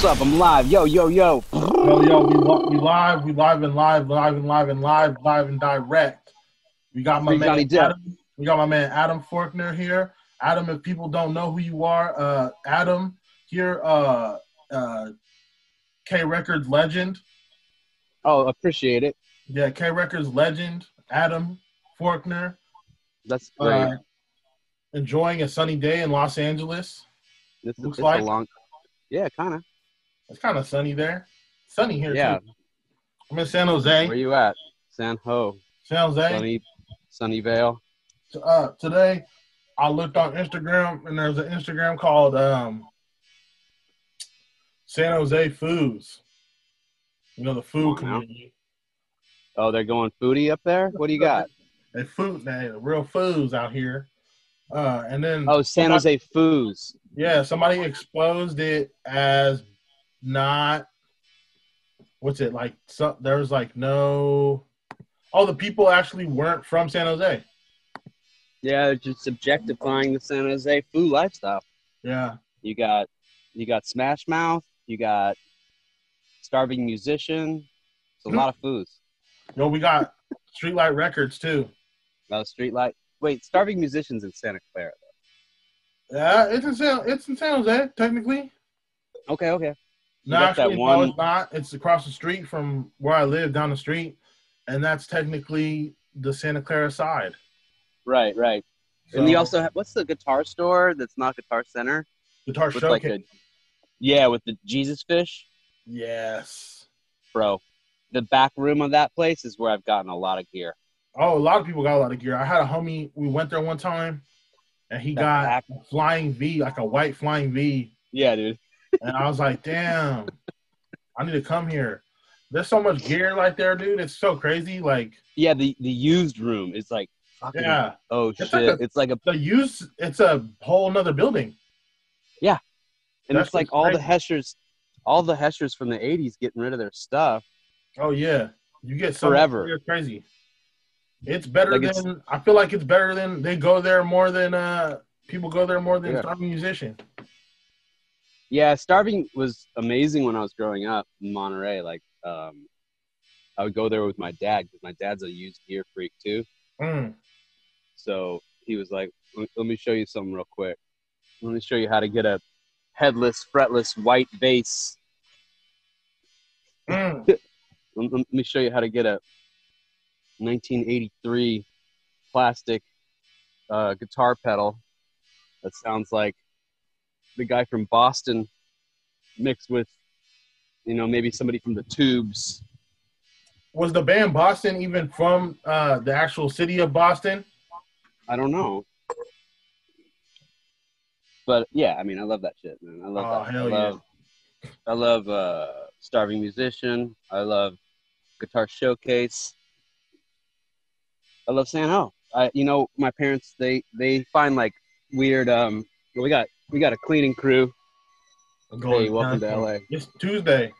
What's up? I'm live. Yo, yo, yo. Yo, yo, we, we live, we live and live, live and live and live, live and direct. We got my Free man Adam, we got my man Adam Forkner here. Adam, if people don't know who you are, uh, Adam here, uh, uh, K Records legend. Oh, appreciate it. Yeah, K Records legend, Adam Forkner. That's great. Uh, enjoying a sunny day in Los Angeles. this looks like- a long. Time. Yeah, kind of. It's kind of sunny there. Sunny here Yeah. too. I'm in San Jose. Where you at? San Ho, San Jose. Sunny, Sunnyvale. uh, today I looked on Instagram and there's an Instagram called um, San Jose Foods. You know the food Come on now. community. Oh, they're going foodie up there. What do you got? They food, they real foods out here. Uh, and then Oh, San Jose foods. yeah, somebody exposed it as not what's it like? So, there was like no. Oh, the people actually weren't from San Jose. Yeah, just objectifying the San Jose food lifestyle. Yeah, You got, you got Smash Mouth. You got Starving Musician. It's a lot of foods. yo, we got Streetlight Records too. No, Streetlight. Wait, Starving Musicians in Santa Clara. Yeah, it's in San, it's in San Jose technically. Okay, okay. No, actually, no, it's not. It's across the street from where I live, down the street, and that's technically the Santa Clara side. Right, right. and So, you also have what's the guitar store that's not Guitar Center? guitar With showcase. like a yeah, with the Jesus fish, yes. bro. The back room of that place is where I've gotten a lot of gear. Oh, a lot of people got a lot of gear. I had a homie. We went there one time, and he That got back- a flying V, like a white flying V, Yeah, dude. And I was like, "Damn, I need to come here." There's so much gear like there, dude. It's so crazy. Like, Yeah, the the used room is like fucking. yeah, Oh It's shit! like a- it's like a the use. It's a whole nother building. Yeah, and that's it's like all the crazy. Heschers, all the Heschers from the '80s getting rid of their stuff. Oh yeah, you get so Forever. It's crazy. It's better Like, than it's- I feel like it's better than they go there more than uh people go there more than Yeah. starving musician. Yeah, Starving was amazing when I was growing up in Monterey. Like, um, I would go there with my dad because my dad's a used gear freak too. Mm. So he was like, "Let me show you something real quick. Let me show you how to get a headless, fretless white bass. Mm. Let let me show you how to get a 1983 plastic uh, guitar pedal that sounds like the guy from Boston mixed with, you know, maybe somebody from the Tubes. Was the band Boston even from uh the actual city of Boston? I don't know. But yeah, I mean, I love that shit, man. I love Oh, that. hell I yeah. love, I love uh, Starving Musician. I love Guitar Showcase. I love San Ho. I, you know, my parents they they find like weird. Um, we got we got a cleaning crew. Going Hey, welcome to. LA. It's Tuesday.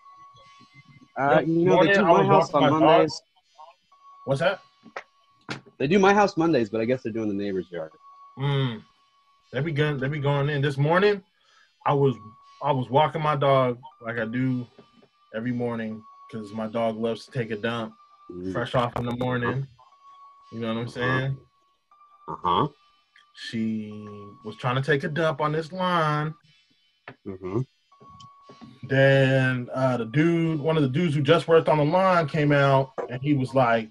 Uh, you know, they morning do my house on my dog. Mondays. What's that? They do my house Mondays, but I guess they're doing the neighbor's yard. Mm. They be going. They be going in. This morning, I was I was walking my dog like I do every morning because my dog loves to take a dump fresh off in the morning. You know what I'm saying? Uh huh. She was trying to take a dump on this line. hmm Then uh, the dude, one of the dudes who just worked on the line, came out and he was like,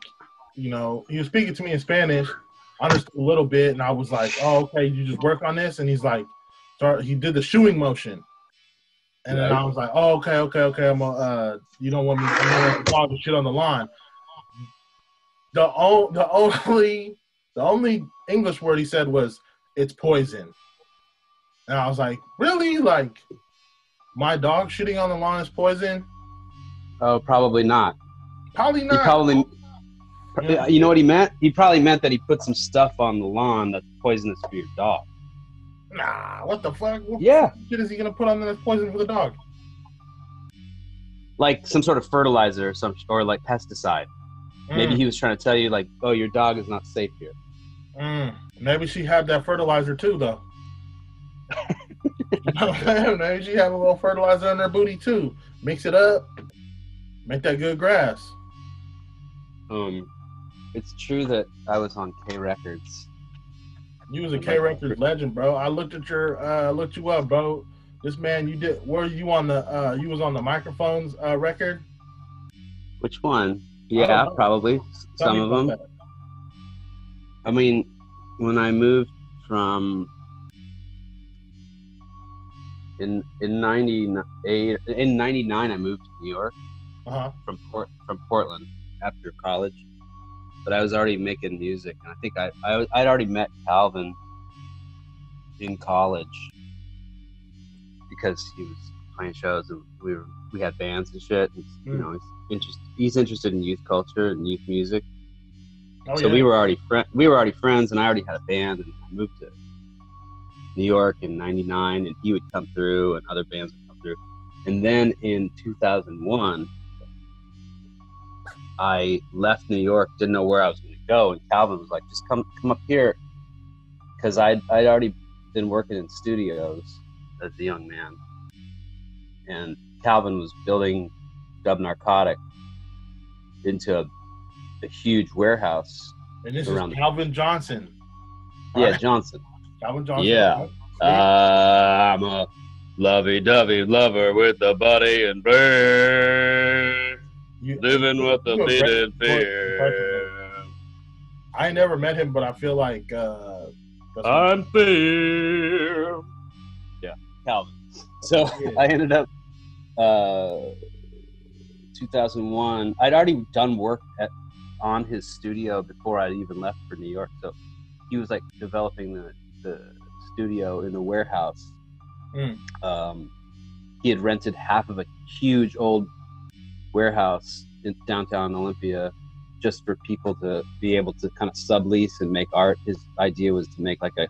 you know, he was speaking to me in Spanish. I understood a little bit, and I was like, "Oh, okay, you just work on this." And he's like, "Start." He did the shoeing motion, and then I was like, "Oh, okay, okay, okay. I'm a, uh, you don't want me to dog and shit on the line." The o- the only the only English word he said was, "It's poison," and I was like, "Really? Like, my dog shitting on the lawn is poison? Oh, probably not. Probably He not." probably, Yeah. you know what he meant? He probably meant that he put some stuff on the lawn that's poisonous for your dog. Nah, what the fuck? What Yeah, shit is he gonna put on there that's poison for the dog? like some sort of fertilizer or some or like pesticide. Maybe Mm, he was trying to tell you like, oh, your dog is not safe here. Mm. Maybe she had that fertilizer too, though. You know what I'm saying? They usually have a little fertilizer in her booty too. Mix it up, make that good grass. Um, it's true that I was on K Records. You was a K Records legend, bro. I looked at your, uh, looked you up, bro. This man, you did. Were you on the? Uh, you was on the microphones uh, record. Which one? Yeah, probably Tell some of them. that. I mean, when I moved from in in ninety eight in ninety nine, I moved to New York Uh-huh. from Port from Portland after college. But I was already making music, and I think I, I I'd already met Calvin in college because he was playing shows and we were we had bands and shit. He's, You Mm. know, he's interested he's interested in youth culture and youth music. Oh, so yeah. we were already we were already friends and I already had a band and I moved to New York in 99 and he would come through and other bands would come through. And then in 2001 I left New York, didn't know where I was going to go and Calvin was like just come come up here cuz I'd I'd already been working in studios as a young man. And Calvin was building Dub Narcotic into a, a huge warehouse and this is the- Calvin Johnson. Yeah. Johnson. Calvin Johnson. Yeah. right? I'm a lovey-dovey lover with a body and brain, You- living with a you a bit great in fear. I never met him, but I feel like uh, I'm fear. Yeah, Calvin. So Yeah. I ended up, uh, 2001. I'd already done work at on his studio before I even left for New York. So he was like developing the the studio in the warehouse. Mm. Um, he had rented half of a huge old warehouse in downtown Olympia just for people to be able to kind of sublease and make art. His idea was to make like a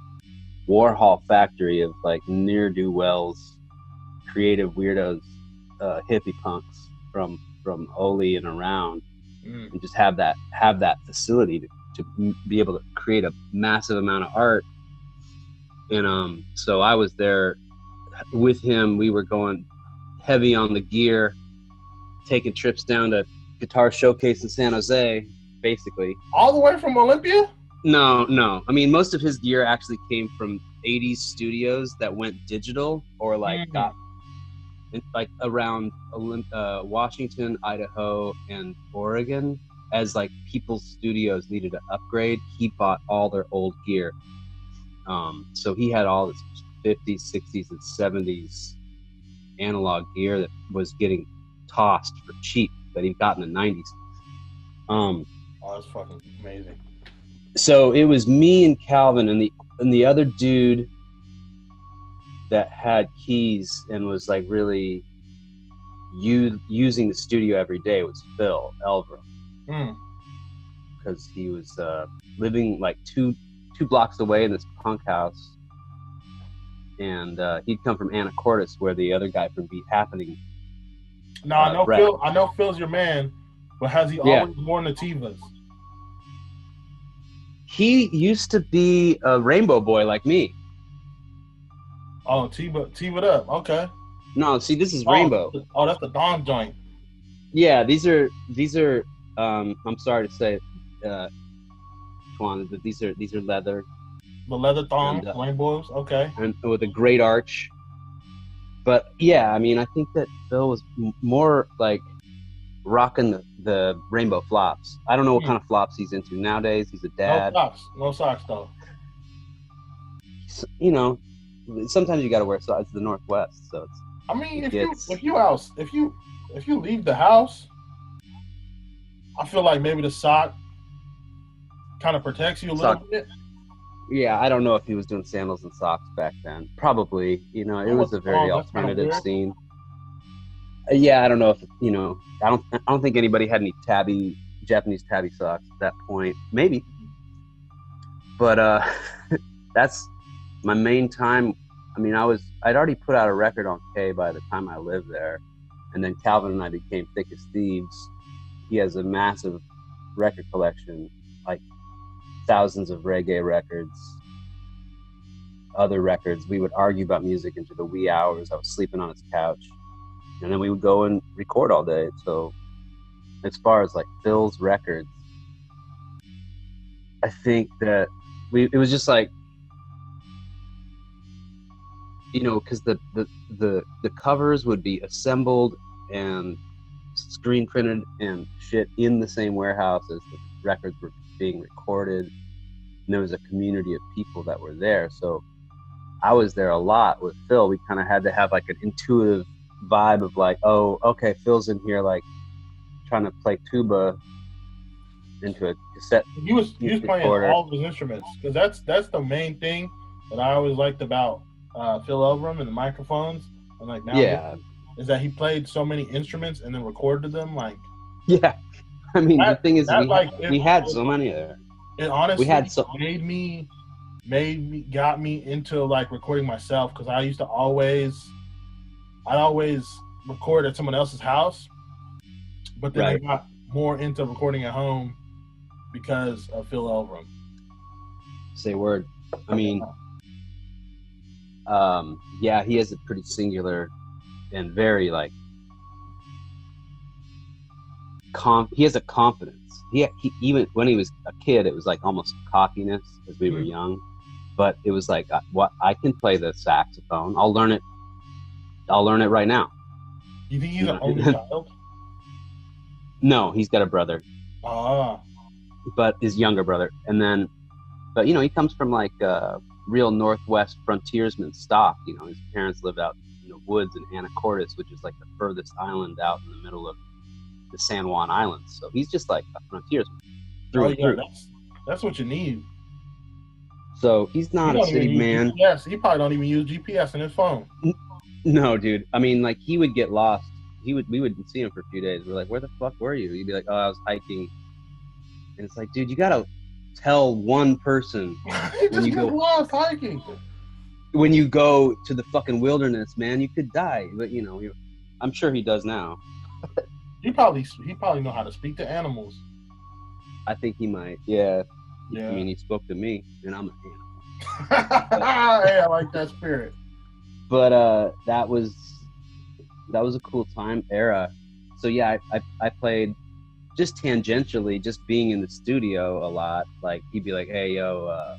Warhol factory of like near do wells, creative weirdos, uh, hippie punks from from Oly and around, Mm. and just have that have that facility to, to be able to create a massive amount of art. And um, so I was there with him. We were going heavy on the gear, taking trips down to Guitar Showcase in San Jose, basically. all the way from Olympia. No, no. I mean, most of his gear actually came from 80s studios that went digital or like Mhm. got in, like around Olymp- uh, Washington, Idaho, and Oregon. As like people's studios needed to upgrade, he bought all their old gear. Um, so he had all this 50s, 60s, and 70s analog gear that was getting tossed for cheap that he got in the 90s. Um, Oh, that's fucking amazing. so it was me and Calvin and the and the other dude that had keys and was like really u- using the studio every day was Phil Elver Mm. because he was uh, living like two two blocks away in this punk house and uh, he'd come from Anacortes where the other guy from Beat Happening No, I Uh, know Bret. Phil. I know Phil's your man, but has he Yeah. always worn Nativas? he used to be a rainbow boy like me Oh, Teva, Teva up. Okay. no see this is Oh, rainbow Oh, that's the Don joint. Yeah, these are these are. Um, I'm sorry to say, uh, Twan, but these are these are leather The leather thong, And, uh, rainbows. Okay. and with a great arch. But yeah, I mean, I think that Phil was m- more like rocking the, the rainbow flops. I don't know what Hmm. kind of flops he's into nowadays. He's a dad. No socks. No socks though. S- You know, sometimes you got to wear socks. It's the Northwest, so it's I mean, if Yes. you if you house if you if you leave the house, I feel like maybe the sock kind of protects you a little bit. yeah. I don't know if he was doing sandals and socks back then. Probably. You know, it Oh, was a very oh, alternative scene. Uh, yeah, I don't know if you know. I don't. I don't think anybody had any tabi Japanese tabi socks at that point. Maybe, but uh, that's my main time. I mean, I was. I'd already put out a record on K by the time I lived there, and then Calvin and I became thick as thieves. He has a massive record collection, like thousands of reggae records. other records. We would argue about music into the wee hours. I was sleeping on his couch, and then we would go and record all day. So, as far as like Phil's records, I think that we it was just like you know because the, the the the covers would be assembled and screen printed and shit in the same warehouse as the records were being recorded. And there was a community of people that were there. So i was there a lot with phil. We kind of had to have like an intuitive vibe of like oh okay phil's in here like trying to play tuba into a cassette He was he was playing recorder. all his instruments because that's that's the main thing that I always liked about uh, Phil Elverum and the microphones. And like now yeah. is that he played so many instruments and then recorded them like yeah. I mean That- the thing is that, we, like, had, we had so many there it honestly We had so- made me made me got me into like recording myself because I used to always I'd always record at someone else's house, but then I got more into recording at home because of Phil Elverum. say word. I mean um yeah he has a pretty singular and very like comp he has a confidence. He, he even when he was a kid it was like almost cockiness as we were Mhm. young. But it was like uh, what i can play the saxophone. I'll learn it i'll learn it right now. You think he's an only child? no he's got a brother. Ah, but his younger brother. And then but you know he comes from like uh real northwest frontiersman stock you know his parents lived out in the woods in anacortes which is like the furthest island out in the middle of the san juan islands. So he's just like a frontiersman through oh yeah, through. that's that's what you need. so he's not He a city man. GPS. He probably don't even use GPS in his phone. no dude. I mean like he would get lost. He would we would see him for a few days. We're like where the fuck were you? He'd be like oh i was hiking. And it's like dude you gotta tell one person he just you go- lost hiking. when you go to the fucking wilderness, man, you could die. But you know, I'm sure he does now. He probably he probably know how to speak to animals. I think he might. Yeah. Yeah. I mean, he spoke to me, and I'm an animal. hey, I like that spirit. But uh, that was that was a cool time era. So yeah, I, I I played just tangentially, just being in the studio a lot. Like he'd be like, "Hey, yo, uh,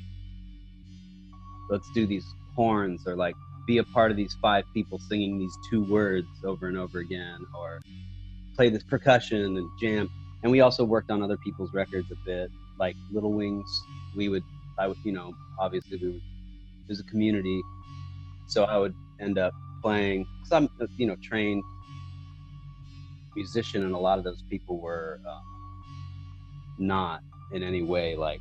let's do these horns," or like be a part of these five people singing these two words over and over again, or play this percussion and jam. And we also worked on other people's records a bit, like Little Wings. We would, I would, you know, obviously we would. A community, so I would end up playing. Cause I'm, you know, trained musician, and a lot of those people were um, not in any way like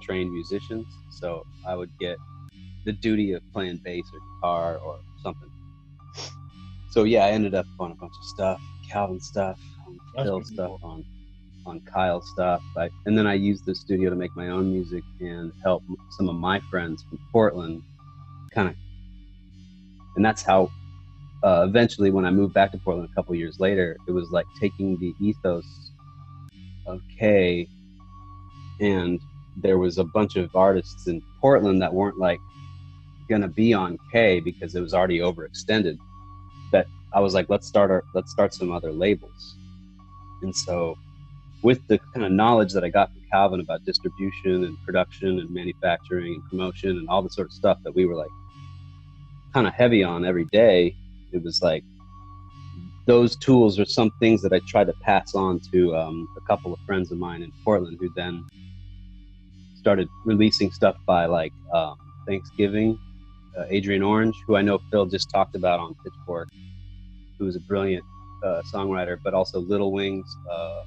trained musicians. So I would get the duty of playing bass or guitar or something. So yeah, I ended up on a bunch of stuff, Calvin stuff, on Phil stuff, cool. on on Kyle stuff. I, and then I used the studio to make my own music and help some of my friends from Portland, kind of. And that's how, uh, eventually, when I moved back to Portland a couple years later, it was like taking the ethos of K, and there was a bunch of artists in Portland that weren't like gonna be on K because it was already overextended. That I was like, let's start our let's start some other labels. And so with the kind of knowledge that I got from Calvin about distribution and production and manufacturing and promotion and all the sort of stuff that we were like kind of heavy on every day, it was like those tools are some things that I tried to pass on to um, a couple of friends of mine in Portland who then started releasing stuff by like um, Thanksgiving. Uh, Adrian Orange, who I know Phil just talked about on Pitchfork, who is a brilliant uh, songwriter, but also Little Wings, uh,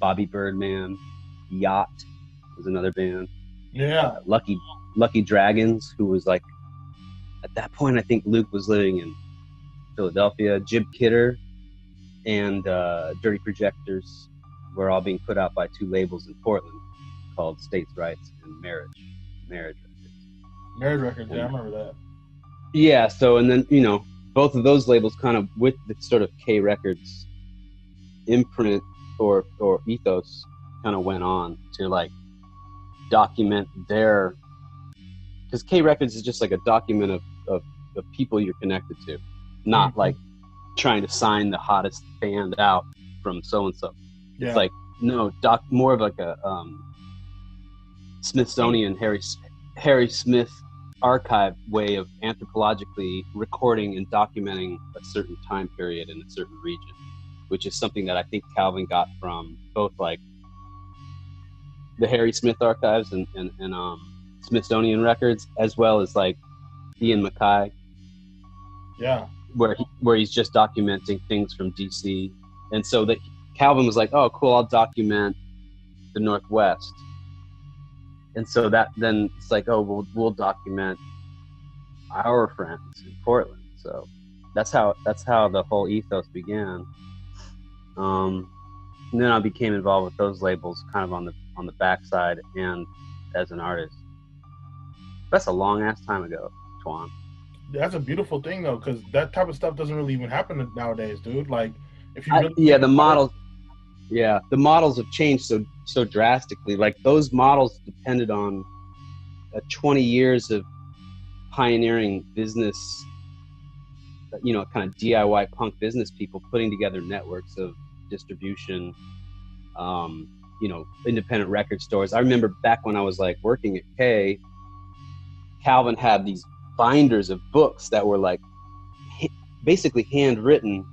Bobby Birdman, Yacht was another band. Yeah. Uh, Lucky Lucky Dragons, who was like at that point I think Luke was living in Philadelphia. Jib Kidder and uh, Dirty Projectors were all being put out by two labels in Portland called States Rights and Marriage. Marriage Records. Marriage records. Yeah, I remember that. Yeah, so and then you know both of those labels kind of with the sort of K Records imprint or or ethos kind of went on to like document their because K Records is just like a document of, of the people you're connected to, not Mhm. like trying to sign the hottest band out from so and so. Yeah. It's like no, doc, more of like a um, Smithsonian Harry Harry Smith archive way of anthropologically recording and documenting a certain time period in a certain region, which is something that I think Calvin got from both like the Harry Smith archives and, and, and um, Smithsonian records, as well as like Ian MacKaye, yeah. Where he, where he's just documenting things from DC, and so that Calvin was like, "Oh, cool, I'll document the Northwest," and so that then it's like, "Oh, we'll we'll document our friends in Portland." So that's how that's how the whole ethos began. Um, and then I became involved with those labels, kind of on the on the backside and as an artist. That's a long ass time ago, Twan. That's a beautiful thing though, because that type of stuff doesn't really even happen nowadays, dude. Like, if you I- yeah, the models. Yeah, the models have changed so so drastically. Like those models depended on uh, 20 years of pioneering business. You know, kind of DIY punk business people putting together networks of distribution. Um, you know, independent record stores. I remember back when I was like working at K. Calvin had these binders of books that were like basically handwritten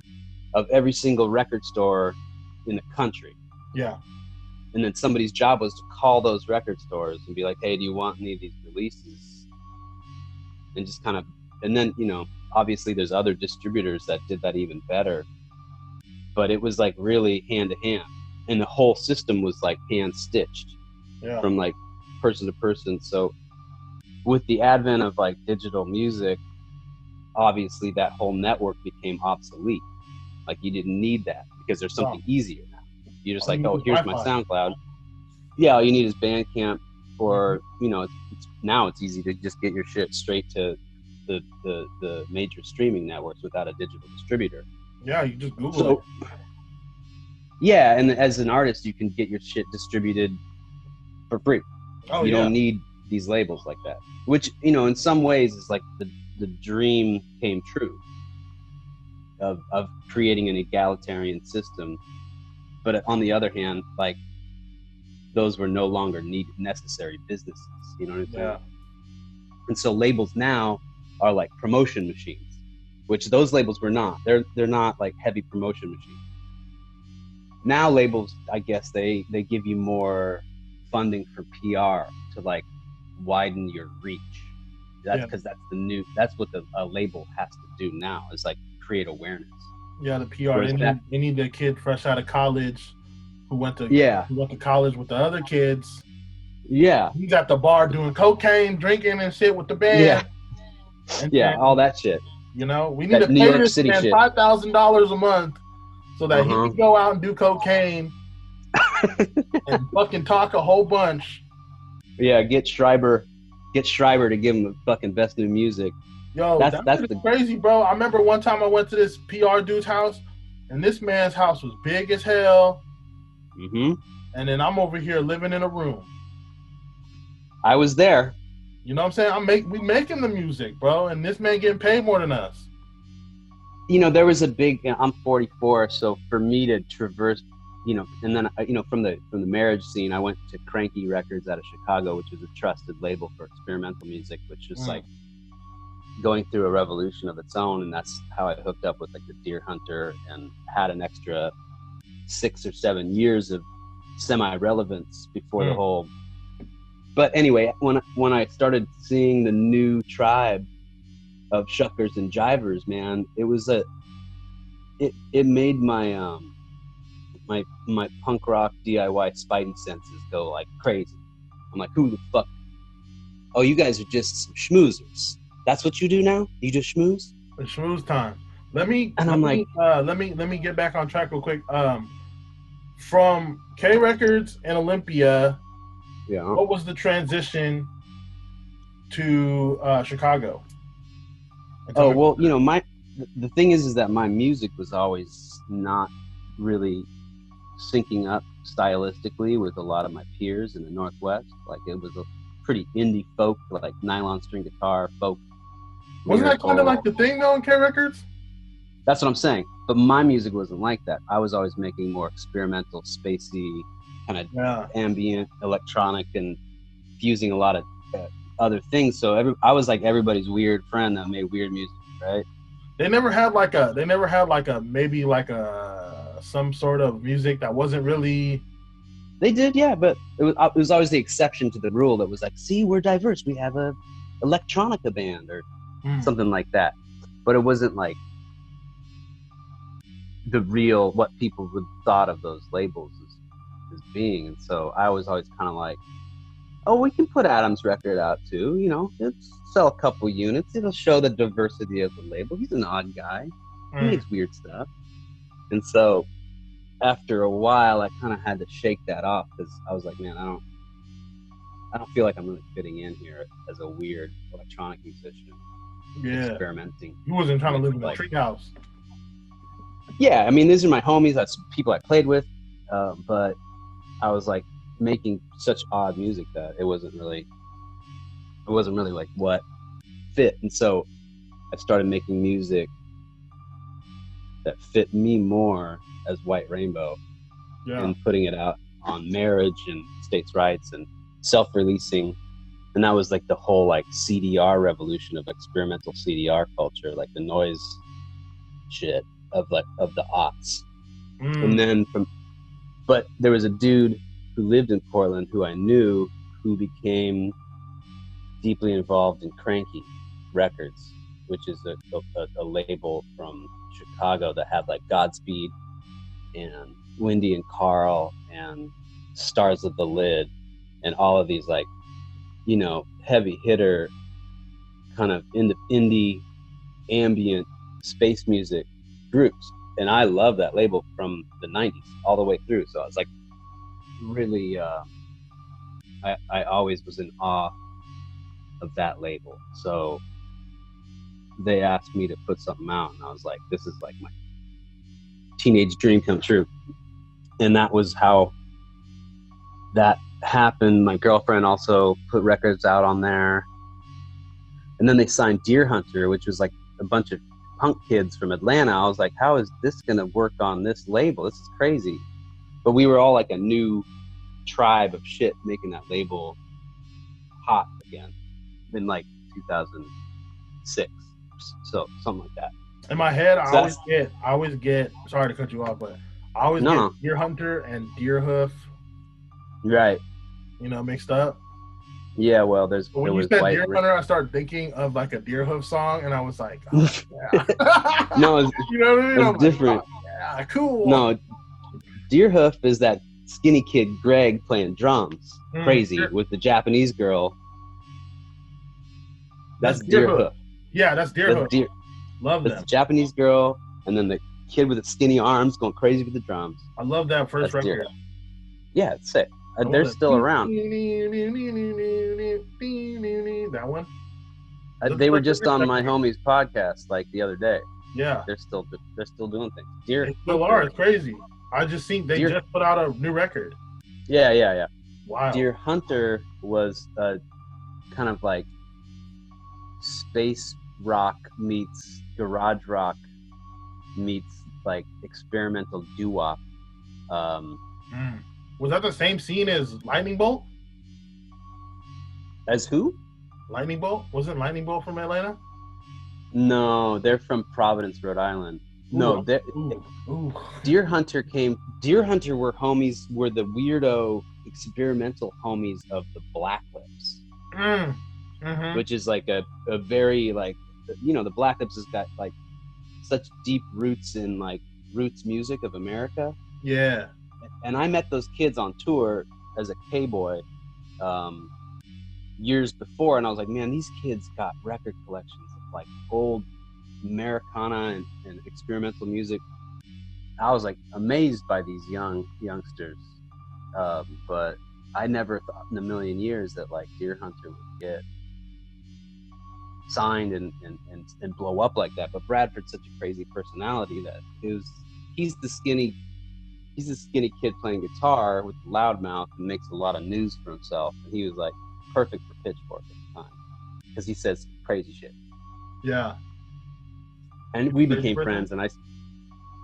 of every single record store in the country. Yeah, And then somebody's job was to call those record stores and be like, hey, do you want any of these releases? And just kind of, and then, you know, obviously there's other distributors that did that even better. But it was like really hand to hand. And the whole system was like hand stitched yeah, from like person to person. So with the advent of like digital music, obviously that whole network became obsolete. Like you didn't need that because there's something easier now. You're just All like, oh, here's my. SoundCloud. Yeah, all you need is Bandcamp, or you know, it's, it's now it's easy to just get your shit straight to the the, the major streaming networks without a digital distributor. yeah. You just Google So, it. yeah, and as an artist, you can get your shit distributed for free Oh you yeah, don't need these labels like that which you know in some ways is like the, the dream came true of, of creating an egalitarian system. But on the other hand like those were no longer need necessary businesses you know what i'm saying? Yeah, and so labels now are like promotion machines which those labels were not. They're they're not like heavy promotion machines. Now labels i guess they they give you more funding for pr to like widen your reach that's Yeah. because that's the new that's what the a label has to do now is like create awareness yeah. The PR. Whereas They need, that- they need the kid fresh out of college who went to yeah who went to college with the other kids. yeah He's at the bar doing cocaine, drinking and shit with the band. Yeah. And yeah then, all that shit You know, we need That to New pay York this City man shit. five thousand dollars a month so that he Uh-huh. can go out and do cocaine and fucking talk a whole bunch. Yeah get schreiber get schreiber to give him the fucking best new music Yo, That's- that's, the- crazy, bro. I remember one time I went to this PR dude's house, and this man's house was big as hell, hmm and then I'm over here living in a room. i was there You know what I'm saying? I'm make we making the music, bro, and this man getting paid more than us. you know there was a big i'm 44 so for me to traverse you know and then uh, you know from the from the marriage scene i went to kranky records out of chicago which is a trusted label for experimental music which is Mm. like going through a revolution of its own and that's how i hooked up with like the deerhunter and had an extra six or seven years of semi-relevance before the Mm. whole but anyway when when i started seeing the new tribe of shuckers and jivers, man. It was a it it made my um my my punk rock DIY spidey senses go like crazy. I'm like, who the fuck? Oh, you guys are just some schmoozers. That's what you do now? You just schmooze? It's schmooze time. Let me And I'm me, uh, let me let me get back on track real quick. Um, from K Records and Olympia, Yeah. what was the transition to uh, Chicago? Oh well, you know, my the thing is, is that my music was always not really syncing up stylistically with a lot of my peers in the Northwest. Like it was a pretty indie folk, like nylon string guitar folk. Wasn't that kind of like the thing though in K Records? That's what I'm saying. But my music wasn't like that. I was always making more experimental, spacey, kind of Yeah. ambient, electronic, and fusing a lot of uh, other things. So every I was like everybody's weird friend that made weird music, right? They never had like a. They never had like a maybe like a some sort of music that wasn't really. They did, yeah, but it was, uh, it was always the exception to the rule that was like, see, we're diverse. We have a electronica band or Hmm. something like that. But it wasn't like the real what people would thought of those labels as, as being. And so I was always kind of like, oh, we can put Adam's record out too. You know, it's sell a couple units. It'll show the diversity of the label. He's an odd guy. He Mm. makes weird stuff. And so after a while, I kind of had to shake that off because I was like, man, I don't, I don't feel like I'm really fitting in here as a weird electronic musician Yeah. experimenting. You wasn't trying to live in a Like- treehouse. Yeah, I mean, these are my homies. That's people I played with, uh, but I was like making such odd music that it wasn't really, it wasn't really like what fit. And so I started making music that fit me more as White Rainbow Yeah. and putting it out on marriage and states' rights and self-releasing and that was like the whole like cdr revolution of experimental cdr culture like the noise shit of like of the aughts Mm. and then from but there was a dude who lived in portland who i knew who became deeply involved in kranky records which is a, a, a label from chicago that had like godspeed and windy and carl and stars of the lid and all of these like you know heavy hitter kind of indie, ambient space music groups. And i love that label from the 90s all the way through. So i was like really uh, I, I always was in awe of that label. So they asked me to put something out and i was like this is like my teenage dream come true. And that was how that happened. My girlfriend also put records out on there. And then they signed deerhunter which was like a bunch of punk kids from atlanta. I was like how is this going to work on this label? This is crazy. But we were all like a new tribe of shit making that label hot again in like 2006 so something like that In my head, I So always get, I always get. Sorry to cut you off, but I always No, get. Deerhunter and Deerhoof, right you know, mixed up. yeah well there's But when you was said Deerhunter, I started thinking of like a Deerhoof song, and I was like, oh, yeah. no it's, you know what I mean? it's I'm like, different. oh, yeah, cool. No, Deerhoof is that skinny kid Greg playing drums, Mm, crazy Deer- with the Japanese girl. That's, That's Deerhoof. Deerhoof. Yeah, that's Deer That's. Deer, Love the Japanese girl, and then the kid with the skinny arms going crazy with the drums. I love that first That's record. Deerhoof. Yeah, it's sick. Uh, they're love still around. That one. Uh, they were just on my homie's podcast like the other day. Yeah, They're still they're still doing things. Deer, they still are. It's crazy. I just think they Deer- just put out a new record. yeah, yeah, yeah. Wow. Deerhunter was uh, kind of like space rock meets garage rock meets like experimental doo wop. Um, Mm. Was that the same scene as Lightning Bolt? as who? Lightning Bolt wasn't Lightning Bolt from Atlanta? No, they're from Providence, Rhode Island. No, Ooh, they're- Ooh, ooh. Deerhunter came. Deerhunter were homies. Were the weirdo experimental homies of the Black Lips. Mm. Mhm. which is like a, a very like you know the black lips has got like such deep roots in like roots music of america Yeah. and i met those kids on tour as a k-boy um, years before and i was like man these kids got record collections of like old americana and, and experimental music i was like amazed by these young youngsters um, but i never thought in a million years that like deerhunter would get signed and, and, and, and blow up like that. But Bradford's such a crazy personality that it was he's the skinny he's the skinny kid playing guitar with the loudmouth and makes a lot of news for himself. And he was like perfect for Pitchfork at the time because he says crazy shit. Yeah. And we became friends, and I.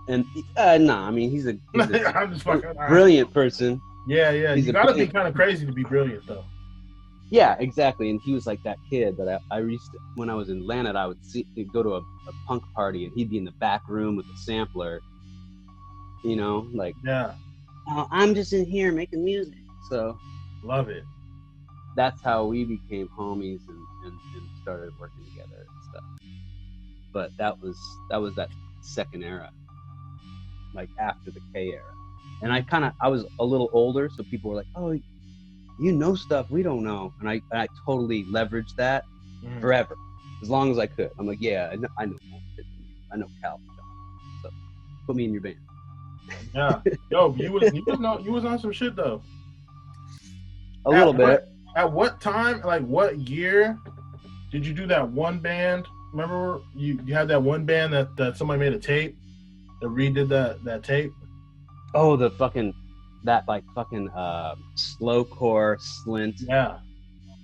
And uh, nah, I mean he's a, he's a I'm fucking. all right. brilliant person. Yeah, yeah. He's you gotta be kind of crazy to be brilliant, though. Yeah, exactly. And he was like that kid that I, I used to, when I was in Atlanta, I would see go to a, a punk party and he'd be in the back room with a sampler. You know, like Yeah, oh, I'm just in here making music. So love it. that's how we became homies and, and, and started working together and stuff. But that was that was that second era, like after the K era. And I kind of I was a little older, so people were like, "Oh, you know stuff we don't know," and I and I totally leveraged that Mm. forever, as long as I could. I'm like, "Yeah, I know, I know more shit than you. I know Cal, so put me in your band." Yeah, yo, you was you was on you was on some shit though. A At little what- bit. At what time, like what year, did you do that one band? Remember you you had that one band that that somebody made a tape that redid that that tape. Oh, the fucking that like fucking uh, slowcore slint Yeah,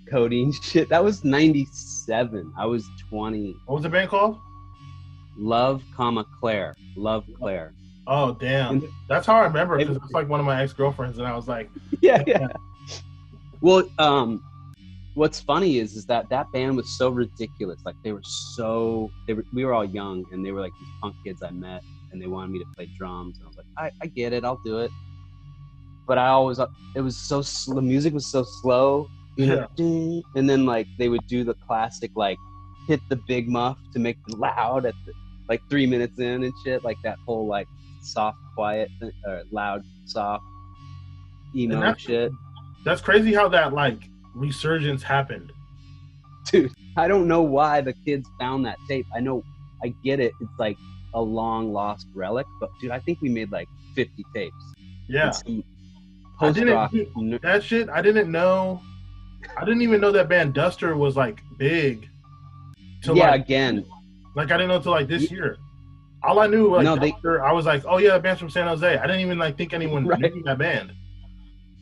coding shit. That was 97. I was 20. what was the band called? Love, comma Claire. Love Claire. Oh damn, And- that's how I remember because it's like one of my ex girlfriends, and I was like, yeah, yeah. Well, um, what's funny is is that that band was so ridiculous. Like they were so they were we were all young and they were like these punk kids I met and they wanted me to play drums and I was like I, I get it I'll do it. But I always uh, it was so the music was so slow, you know, and then like they would do the classic like hit the big muff to make it loud at the, like three minutes in and shit like that whole like soft quiet uh, or loud soft emo that- shit. that's crazy how that like resurgence happened. dude i don't know why the kids found that tape. I know i get it it's like a long lost relic but dude i think we made like 50 tapes. Yeah, some I didn't- post-rock that shit. I didn't know. I didn't even know that band Duster was like big. Till yeah like, again like I didn't know till like this year. All I knew like No, they- Duster, I was like, oh yeah, that band's from San Jose. I didn't even like think anyone Right. knew that band.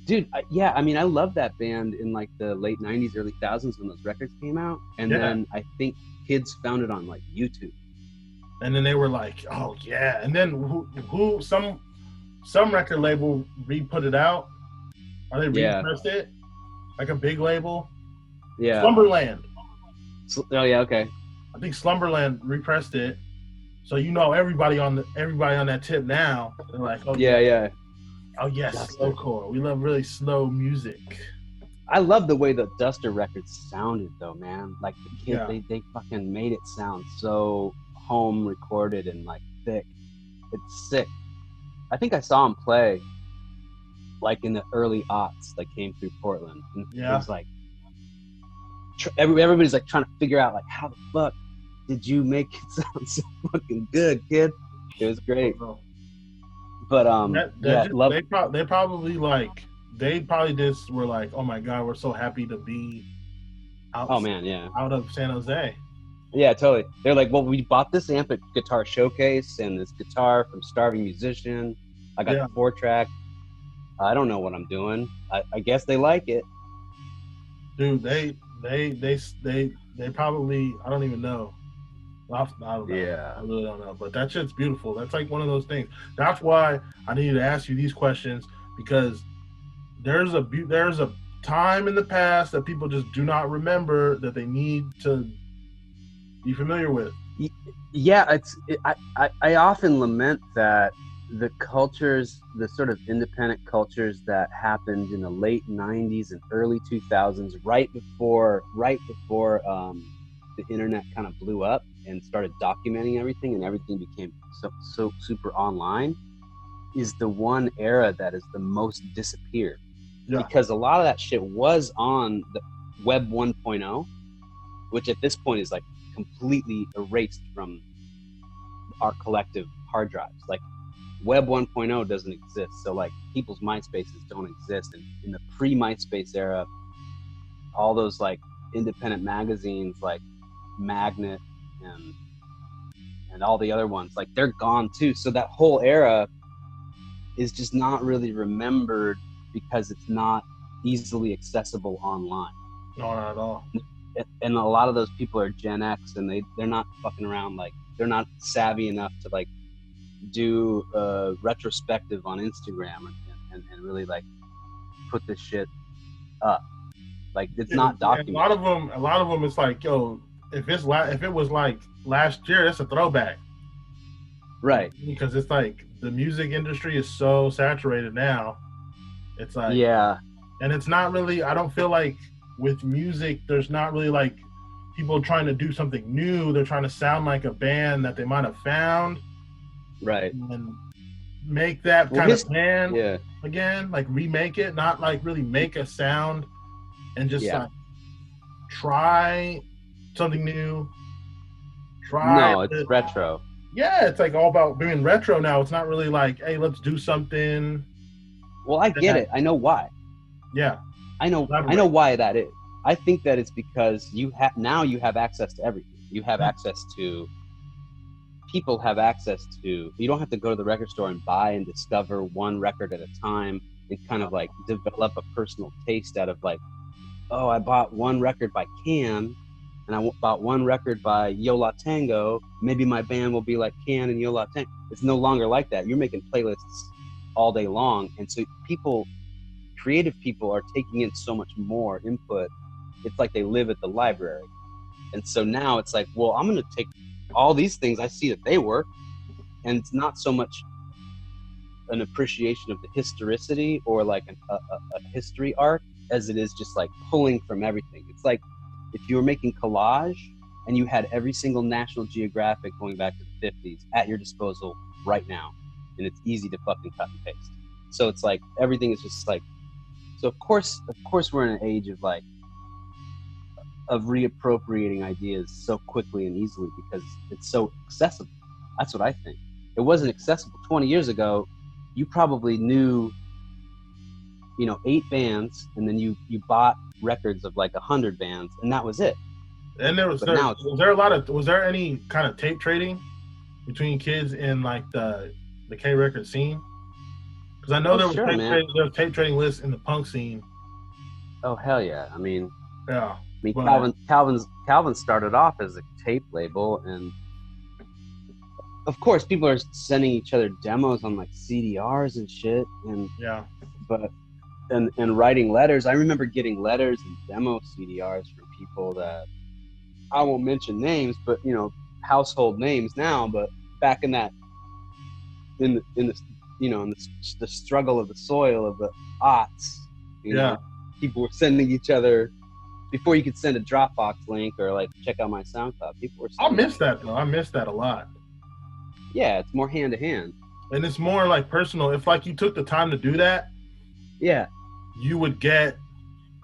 dude I, yeah i mean i love that band in like the late 90s early 2000s when those records came out and Yeah. then i think kids found it on like youtube And then they were like, oh yeah. And then who who some some record label re put it out. Or they Yeah. repressed it. Like a big label. yeah Slumberland. So- oh yeah okay I think Slumberland repressed it. So you know everybody on the everybody on that tip now. They're like, oh yeah yeah Oh yes, Duster. slowcore. We love really slow music. I love the way the Duster records sounded, though, man. Like the kid, Yeah. they, they fucking made it sound so home recorded and like thick. It's sick. I think I saw him play like in the early aughts that came through Portland. And Yeah. it was like tr- every, everybody's like trying to figure out like how the fuck did you make it sound so fucking good, kid? It was great. But um, That, that yeah, just- love. they, pro- they probably like they probably just were like, oh my god, we're so happy to be out, Oh man, yeah. out of San Jose. Yeah, totally. They're like, well, we bought this amp at Guitar Showcase and this guitar from Starving Musician. I got Yeah. the four track. I don't know what I'm doing. I, I guess they like it. Dude, they they they they they probably I don't even know. I I don't know. Yeah. I really don't know. But that shit's beautiful. That's like one of those things. That's why I needed to ask you these questions because there's a there's a time in the past that people just do not remember that they need to be familiar with. Yeah, it's. It, I, I I often lament that the cultures, the sort of independent cultures that happened in the late '90s and early 2000s, right before right before um, the internet kind of blew up and started documenting everything, and everything became so so super online, is the one era that is the most disappeared. Yeah. Because a lot of that shit was on the Web 1.0, which at this point is like completely erased from our collective hard drives. Like Web 1.0 doesn't exist, so like people's MySpaces don't exist. And in the pre MySpace era, all those like independent magazines like Magnet and and all the other ones, like they're gone too. So that whole era is just not really remembered because it's not easily accessible online. No, not at all. and a lot of those people are Gen X, and they they're not fucking around. Like they're not savvy enough to like do a retrospective on Instagram and, and, and really like put this shit up. Like it's not documented. A lot of them, a lot of them, it's like, yo, if it's la- if it was like last year, that's a throwback, right? Because it's like the music industry is so saturated now. It's like yeah, and it's not really. I don't feel like with music, there's not really like people trying to do something new. They're trying to sound like a band that they might have found, right? And make that well, kind his, of band yeah. again, like remake it, not like really make a sound and just yeah. like try something new. Try no, it's to, retro. Yeah, it's like all about being retro now. It's not really like, hey, let's do something. Well, I get it. I know why. Yeah. I know. Elaborate. I know why that is. I think that it's because you have now you have access to everything. You have access to people have access to. You don't have to go to the record store and buy and discover one record at a time and kind of like develop a personal taste out of like, oh, I bought one record by Can and I bought one record by Yo La Tengo. Maybe my band will be like Can and Yo La Tengo. It's no longer like that. You're making playlists all day long, and so people, creative people, are taking in so much more input. It's like they live at the library, and so now it's like, well, I'm going to take all these things I see that they work, and it's not so much an appreciation of the historicity or like an, a, a, history arc as it is just like pulling from everything. It's like if you were making collage and you had every single National Geographic going back to the 50s at your disposal right now, and it's easy to fucking cut and paste. So it's like everything is just like. So of course, of course, we're in an age of like of reappropriating ideas so quickly and easily because it's so accessible. That's what I think. It wasn't accessible 20 years ago. You probably knew, you know, eight bands, and then you you bought records of like a hundred bands, and that was it. And there was there, was there a lot of was there any kind of tape trading between kids in like the the K record scene? Because I know oh, there was sure, tape trading, there was tape trading lists in the punk scene. Oh hell yeah! I mean, yeah. I mean, Calvin, Calvin's Calvin started off as a tape label, and of course, people are sending each other demos on like CDRs and shit, and yeah, but and and writing letters. I remember getting letters and demo CDRs from people that I won't mention names, but you know, household names now. But back in that, in the in the you know, in the, the struggle of the soil of the aughts, yeah, know, people were sending each other before you could send a Dropbox link or like check out my SoundCloud. People were. I miss that though. I miss that a lot. Yeah, it's more hand to hand. And it's more like personal. If like you took the time to do that, yeah, you would get,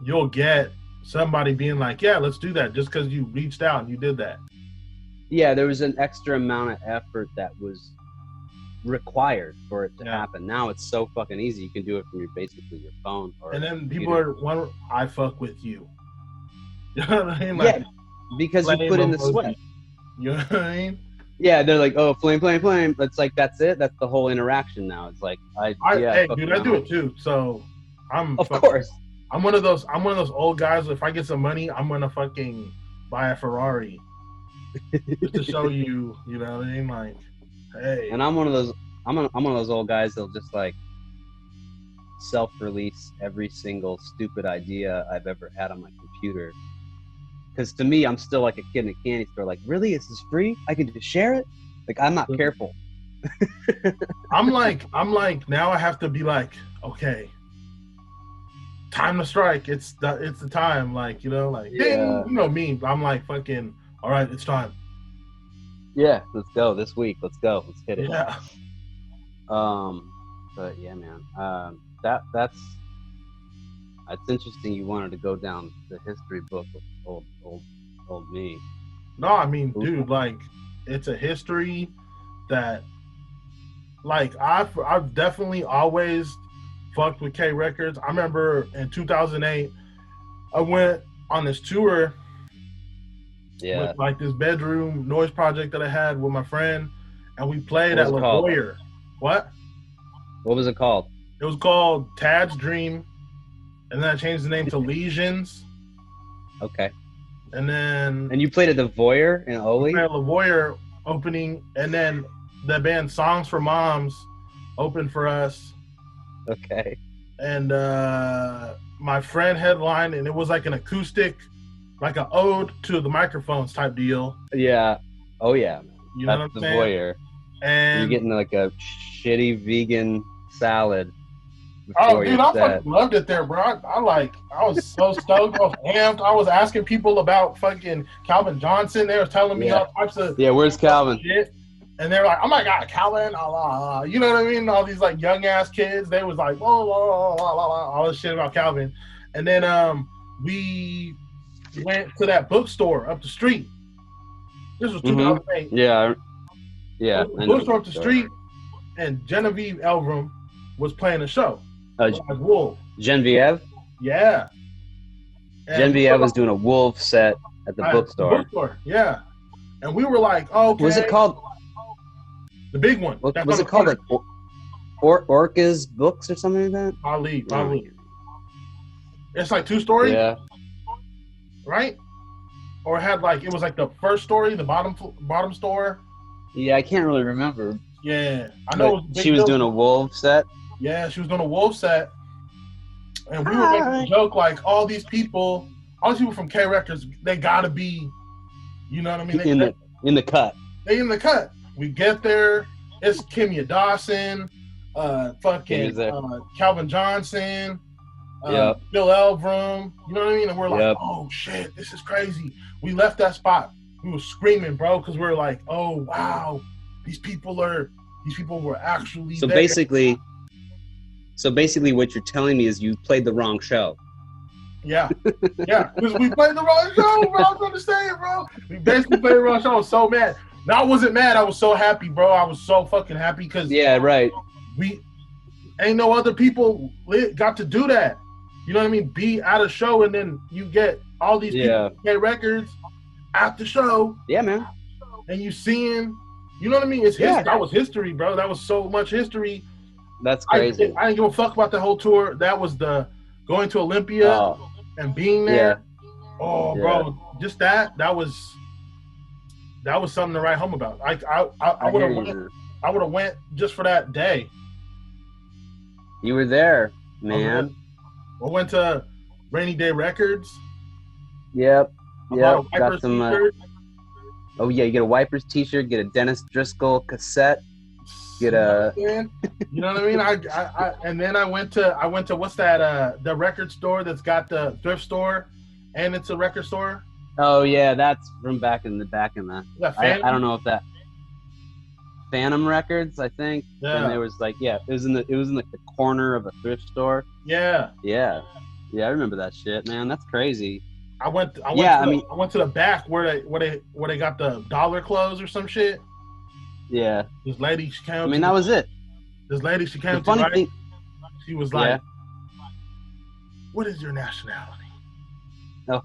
you'll get somebody being like, yeah, let's do that, just because you reached out and you did that. Yeah, there was an extra amount of effort that was required for it to yeah. happen. Now it's so fucking easy. You can do it from your basically your phone. Or and then people are one. I fuck with you. You know what I mean? Like, yeah, because you put in the sweat. You know what I mean? Yeah, they're like, oh, flame, flame, flame. It's like that's it. That's the whole interaction now. It's like I, I yeah, hey, dude, I do it too. So I'm of fucking, course. I'm one of those. I'm one of those old guys. If I get some money, I'm gonna fucking buy a Ferrari just to show you. You know what I mean? Like, hey. And I'm one of those. I'm a, I'm one of those old guys that'll just like self-release every single stupid idea I've ever had on my computer because to me, I'm still like a kid in a candy store. Like, really, this is free? I can just share it. Like, I'm not careful. I'm like, I'm like, now I have to be like, okay, time to strike. It's the, it's the time. Like, you know, like, yeah. you know me. I'm like, fucking, all right, it's time. Yeah, let's go this week. Let's go. Let's hit it. Yeah. Um, but yeah, man. Um, that that's it's interesting. You wanted to go down the history book of old old old me. No, I mean, dude, like it's a history that like I've I've definitely always fucked with K Records. I remember in 2008, I went on this tour. Yeah. With like this bedroom noise project that I had with my friend, and we played at La Boyer. What? What was it called? It was called Tad's Dream, and then I changed the name to Lesions Okay. and then And you played at the Voyeur in Oly? we had Lavoyer opening, and then the band Songs for Moms opened for us, Okay. and uh, my friend headlined, and it was like an acoustic, like an ode to the microphones type deal. Yeah. Oh yeah. You know what I'm saying? Voyeur. And You're getting like a shitty vegan salad. Oh, dude, I fucking loved it there, bro. I, I like, I was so stoked. I was amped. I was asking people about fucking Calvin Johnson. They were telling me Yeah. all types of Yeah, where's Calvin? shit. And they're like, oh my God, Calvin, ah, la, la. you know what I mean? All these like young ass kids, they was like, oh, la, la, la, la, la, all this shit about Calvin. And then um, we went to that bookstore up the street. This was Mhm. 2008. Yeah. I- Yeah. Know bookstore up the street, and Genevieve Elverum was playing a show. Uh, Like Woelv. Genevieve. Yeah. And Genevieve was doing a Woelv set at the bookstore. bookstore, yeah. And we were like, oh, okay. Was it called? the big one? What, was it called like Or- Or- Orca's Books or something like that? Ali, Ali. It's like two story, Yeah. right? Or it had like it was like the first story, the bottom bottom store. Yeah, I can't really remember. Yeah, I know. it was a But big she was doing a Woelv set. Yeah, she was doing a Woelv set, and we were making a joke like all these people, all these people from K Records, they gotta be, you know what I mean? They, in the in the cut. they in the cut. We get there, it's Kimya Dawson, uh, fucking uh, Calvin Johnson, uh, Yep. Phil Elverum. You know what I mean? And we're like, Yep. oh shit, this is crazy. We left that spot. We were screaming, bro, because we are like, oh wow, these people are, these people were actually. So there. basically, so basically, what you're telling me is you played the wrong show. Yeah, yeah, because we played the wrong show, bro. I don't understand, bro. We basically played the wrong show. I was so mad. No, I wasn't mad. I was so happy, bro. I was so fucking happy because Yeah, right. we ain't no other people got to do that. You know what I mean? Be at a show and then you get all these Yeah. people get records at the show Yeah, man. and you seeing. You know what I mean? It's his, that was history, bro. That was so much history. That's I, crazy. I didn't give a fuck about the whole tour. That was the going to Olympia Oh, and being there. Oh, bro, just that that was that was something to write home about. I I I, I I would have went. I would have went just for that day. You were there, man. I went to Rainy Day Records. Yep. Yep. Got some. Uh, oh yeah, you get a Wipers T-shirt, get a Dennis Driscoll cassette. Get a. You know what I mean? I, I, I and then I went to I went to what's that uh the record store that's got the thrift store and it's a record store. Oh yeah, that's from back in the back in the. That I, I don't know if that. Phantom Records, I think. Yeah. And there was like, yeah, it was in the it was in like the corner of a thrift store. yeah. Yeah, yeah, I remember that shit, man. That's crazy. I went I went Yeah, to I the, mean- I went to the back where they where they where they got the dollar clothes or some shit. Yeah, This lady she came I mean to that was it. this lady she came The to funny right? thing, she was like, Yeah. What is your nationality? oh,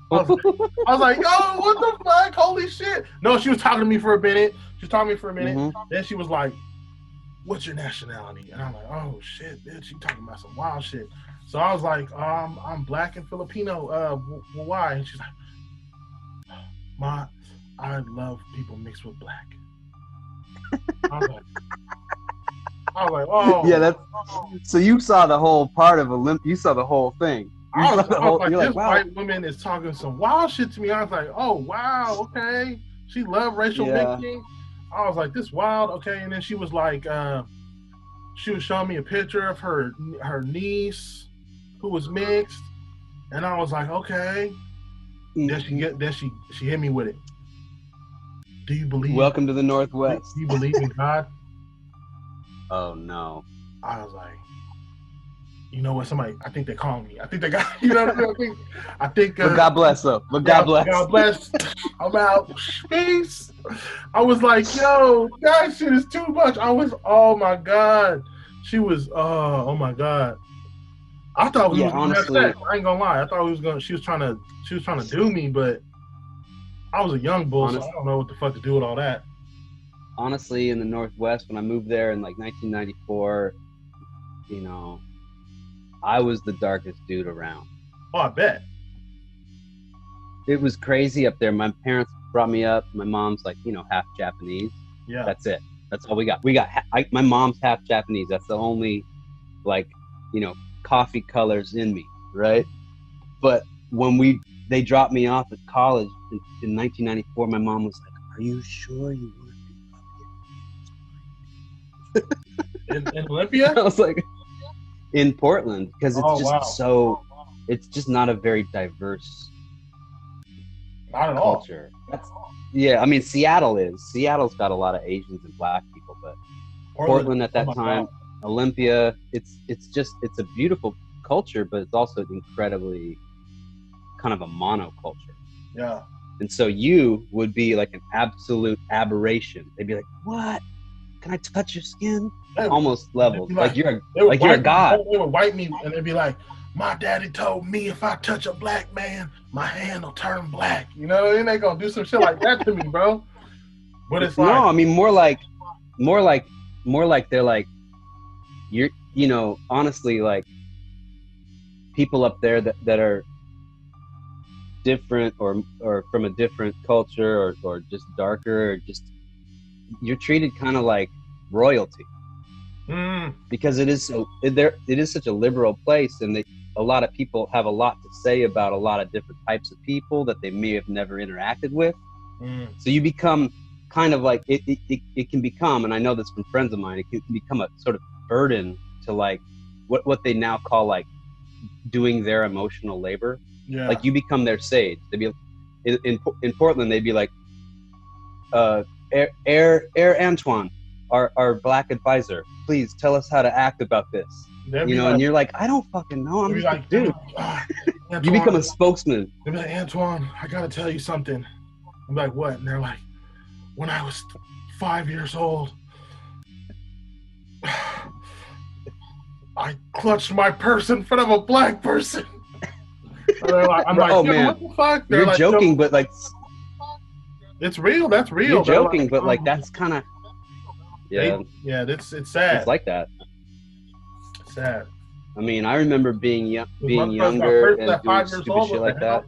I was like, yo, what the fuck? Holy shit. No, she was talking to me for a minute. She was talking to me for a minute. Mhm. Then she was like, What's your nationality? And I'm like, Oh shit, bitch, you talking about some wild shit. So I was like, um, I'm black and Filipino. Uh, w- why? And she's like, My, I love people mixed with black. I was like, I was like, oh yeah, that's so you saw the whole part of Olymp. You saw the whole thing. You I was, saw the I was whole- like, this like, wow. white woman is talking some wild shit to me. I was like, oh wow, okay. She loved racial Yeah. mixing. I was like, this wild, okay. And then she was like, uh, she was showing me a picture of her her niece who was mixed, and I was like, okay. Then she get then she she hit me with it. Do you believe? Welcome to the Northwest. Do you believe in God? Oh no. I was like, you know what? Somebody, I think they called me. I think they got, you know what I mean? I think, I think. But uh, God bless though. But Yeah, God bless. God bless. I'm out. Peace. I was like, yo, that shit is too much. I was, oh my god. She was, oh, oh my god. I thought we Yeah, was gonna have honestly- sex. I ain't gonna lie. I thought we was gonna. She was trying to. She was trying to do me, but I was a young bull, so I don't know what the fuck to do with all that. Honestly, in the Northwest, when I moved there in like 1994, you know, I was the darkest dude around. Oh, I bet. it was crazy up there. My parents brought me up. My mom's like, you know, half Japanese. Yeah. That's it. That's all we got. We got. I, my mom's half Japanese. That's the only, like, you know, coffee colors in me, right? But when we they dropped me off at college in, in 1994, my mom was like, "Are you sure you want to be in, in Olympia? I was like, in Portland because it's Oh, just wow. so. It's just not a very diverse Not at all. culture. That's, yeah, I mean Seattle is. Seattle's got a lot of Asians and black people, but Portland at that oh time, God. Olympia, it's it's just it's a beautiful culture, but it's also incredibly kind of a monoculture. Yeah. And so you would be like an absolute aberration. They'd be like, "What? Can I touch your skin?" They, Almost levels. be Like like- you're a like you're a me- god. They would wipe me and they'd be like, "My daddy told me if I touch a black man, my hand will turn black." You know, and they gonna do some shit like that to me, bro. But it's like, no, I mean more like, more like, more like they're like, you're, you know, honestly, like people up there that, that are different or or from a different culture or or just darker or just you're treated kind of like royalty. Mm, because it is so it, there it is such a liberal place and they, a lot of people have a lot to say about a lot of different types of people that they may have never interacted with. Mm, so you become kind of like it, it, it, it can become, and I know this from friends of mine, it can become a sort of burden to like what, what they now call like doing their emotional labor. Yeah, Like you become their sage. They'd be in, in, in Portland, they'd be like, uh, Air, Air, Air Antoine, our, our black advisor, please tell us how to act about this. They'd You know, like, and you're like, I don't fucking know. I'm just like, dude. "Ah, You become a spokesman. They'd be like, Antoine, I gotta tell you something. I'm like, what? And they're like, when I was five years old, I clutched my purse in front of a black person. And they're like, I'm like, Oh, man. what the fuck? They're You're like, joking, but like It's real. That's real. you're They're joking, but like that's kind of They- yeah, yeah, it's it's sad. it's like that. sad. I mean, I remember being young, being younger and doing five years stupid old, shit like that.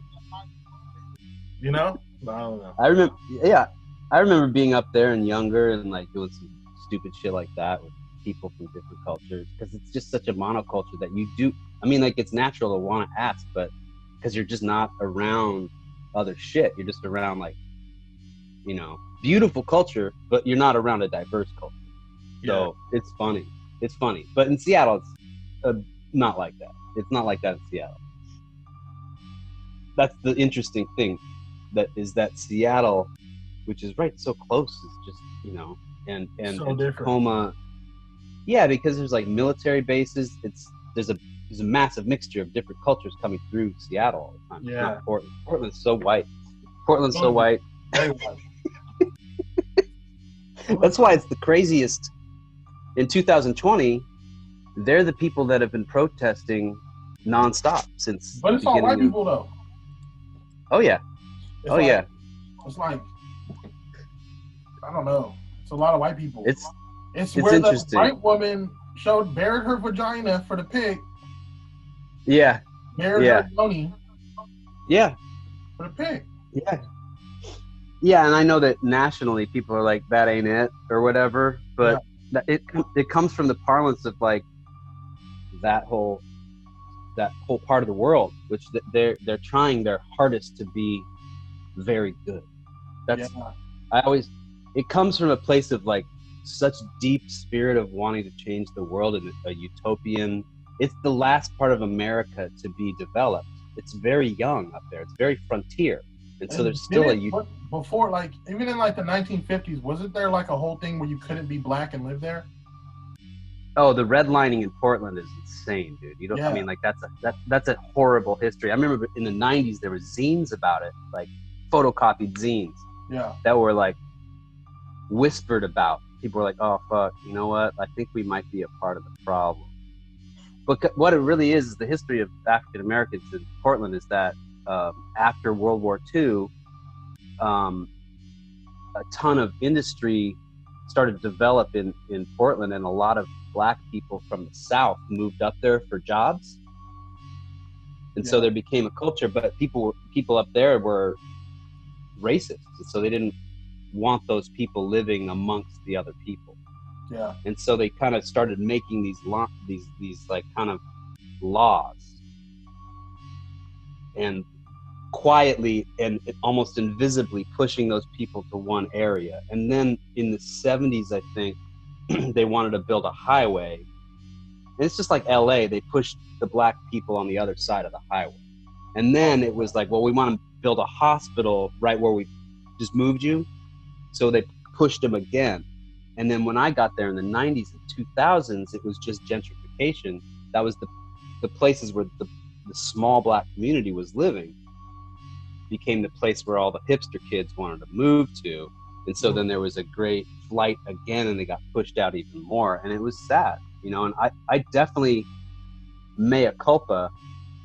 You know? I don't know. I remember, yeah, I remember being up there and younger and like doing some stupid shit like that with people from different cultures because it's just such a monoculture that you do. I mean, like it's natural to want to ask, but because you're just not around other shit, you're just around like, you know, beautiful culture, but you're not around a diverse culture. So it's funny. It's funny, but in Seattle, it's uh, not like that. It's not like that in Seattle. That's the interesting thing. That is that Seattle, which is right so close, is just you know, and and, So and. Tacoma. Yeah, because there's like military bases. It's there's a there's a massive mixture of different cultures coming through Seattle all the time. Yeah. not Portland. Portland's so white. Portland's so white. That's why it's the craziest. In 2020, they're the people that have been protesting nonstop since. But it's all white of- people though. Oh yeah, It's oh like- yeah. It's like I don't know. It's a lot of white people. It's it's, it's where the white woman showed bared her vagina for the pig, yeah, Yeah. money yeah, the pig. yeah, yeah. And I know that nationally, people are like, "That ain't it" or whatever. But that it it comes from the parlance of like that whole that whole part of the world, which they're they're trying their hardest to be very good. That's yeah. I always it comes from a place of like such deep spirit of wanting to change the world in a utopian it's the last part of America to be developed. It's very young up there. It's very frontier. And so there's still a ut- what- before like even in like the 1950s wasn't there like a whole thing where you couldn't be black and live there? oh the redlining in Portland is insane, dude. You don't I mean like that's a that, that's a horrible history. I remember in the 90s there were zines about it, like photocopied zines. Yeah. that were like whispered about. People were like, "Oh fuck, you know what? I think we might be a part of the problem." But what it really is is the history of African Americans in Portland is that um, after World War II, um, a ton of industry started to develop in in Portland, and a lot of black people from the South moved up there for jobs. and so there became a culture. But people were people up there were racist, and so they didn't want those people living amongst the other people, Yeah. and so they kind of started making these law these these like kind of laws, and quietly and almost invisibly pushing those people to one area. And then in the 70s, I think they wanted to build a highway. And it's just like LA, they pushed the black people on the other side of the highway. And then it was like, well, we want to build a hospital right where we just moved you. So they pushed them again. And then when I got there in the 90s and 2000s, it was just gentrification. That was the, the places where the, the small black community was living became the place where all the hipster kids wanted to move to. And so then there was a great flight again, and they got pushed out even more. And it was sad, you know. And I, I definitely, mea culpa,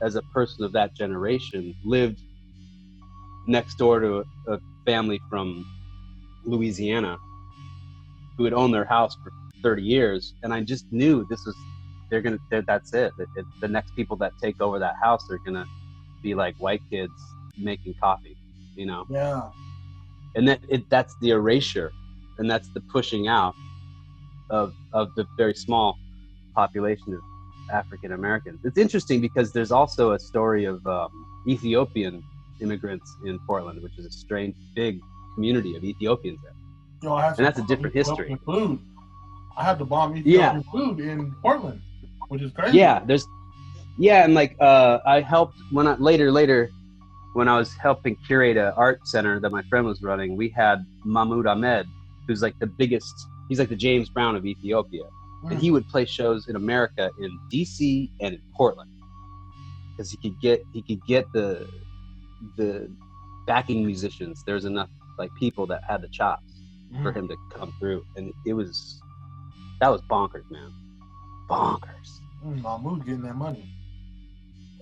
as a person of that generation, lived next door to a, a family from Louisiana who had owned their house for 30 years. And I just knew this was, they're going to, that's it. It- it- The next people that take over that house, they're going to be like white kids making coffee, you know? Yeah. and that it that's the erasure and that's the pushing out of of the very small population of African Americans. It's interesting because there's also a story of um, Ethiopian immigrants in Portland, which is a strange big community of Ethiopians there. I had And that's a different history. Food. I had the bomb Yeah. Ethiopian food in Portland, which is crazy. Yeah, there's yeah, and like uh, I helped when I later later when I was helping curate an art center that my friend was running. We had Mahmoud Ahmed, who's like the biggest. He's like the James Brown of Ethiopia. and Mm. he would play shows in America in DC and in Portland because he could get he could get the the backing musicians. There's enough like people that had the chops for Mm. him to come through, and it was that was bonkers, man, bonkers. Mm, Mahmoud getting that money.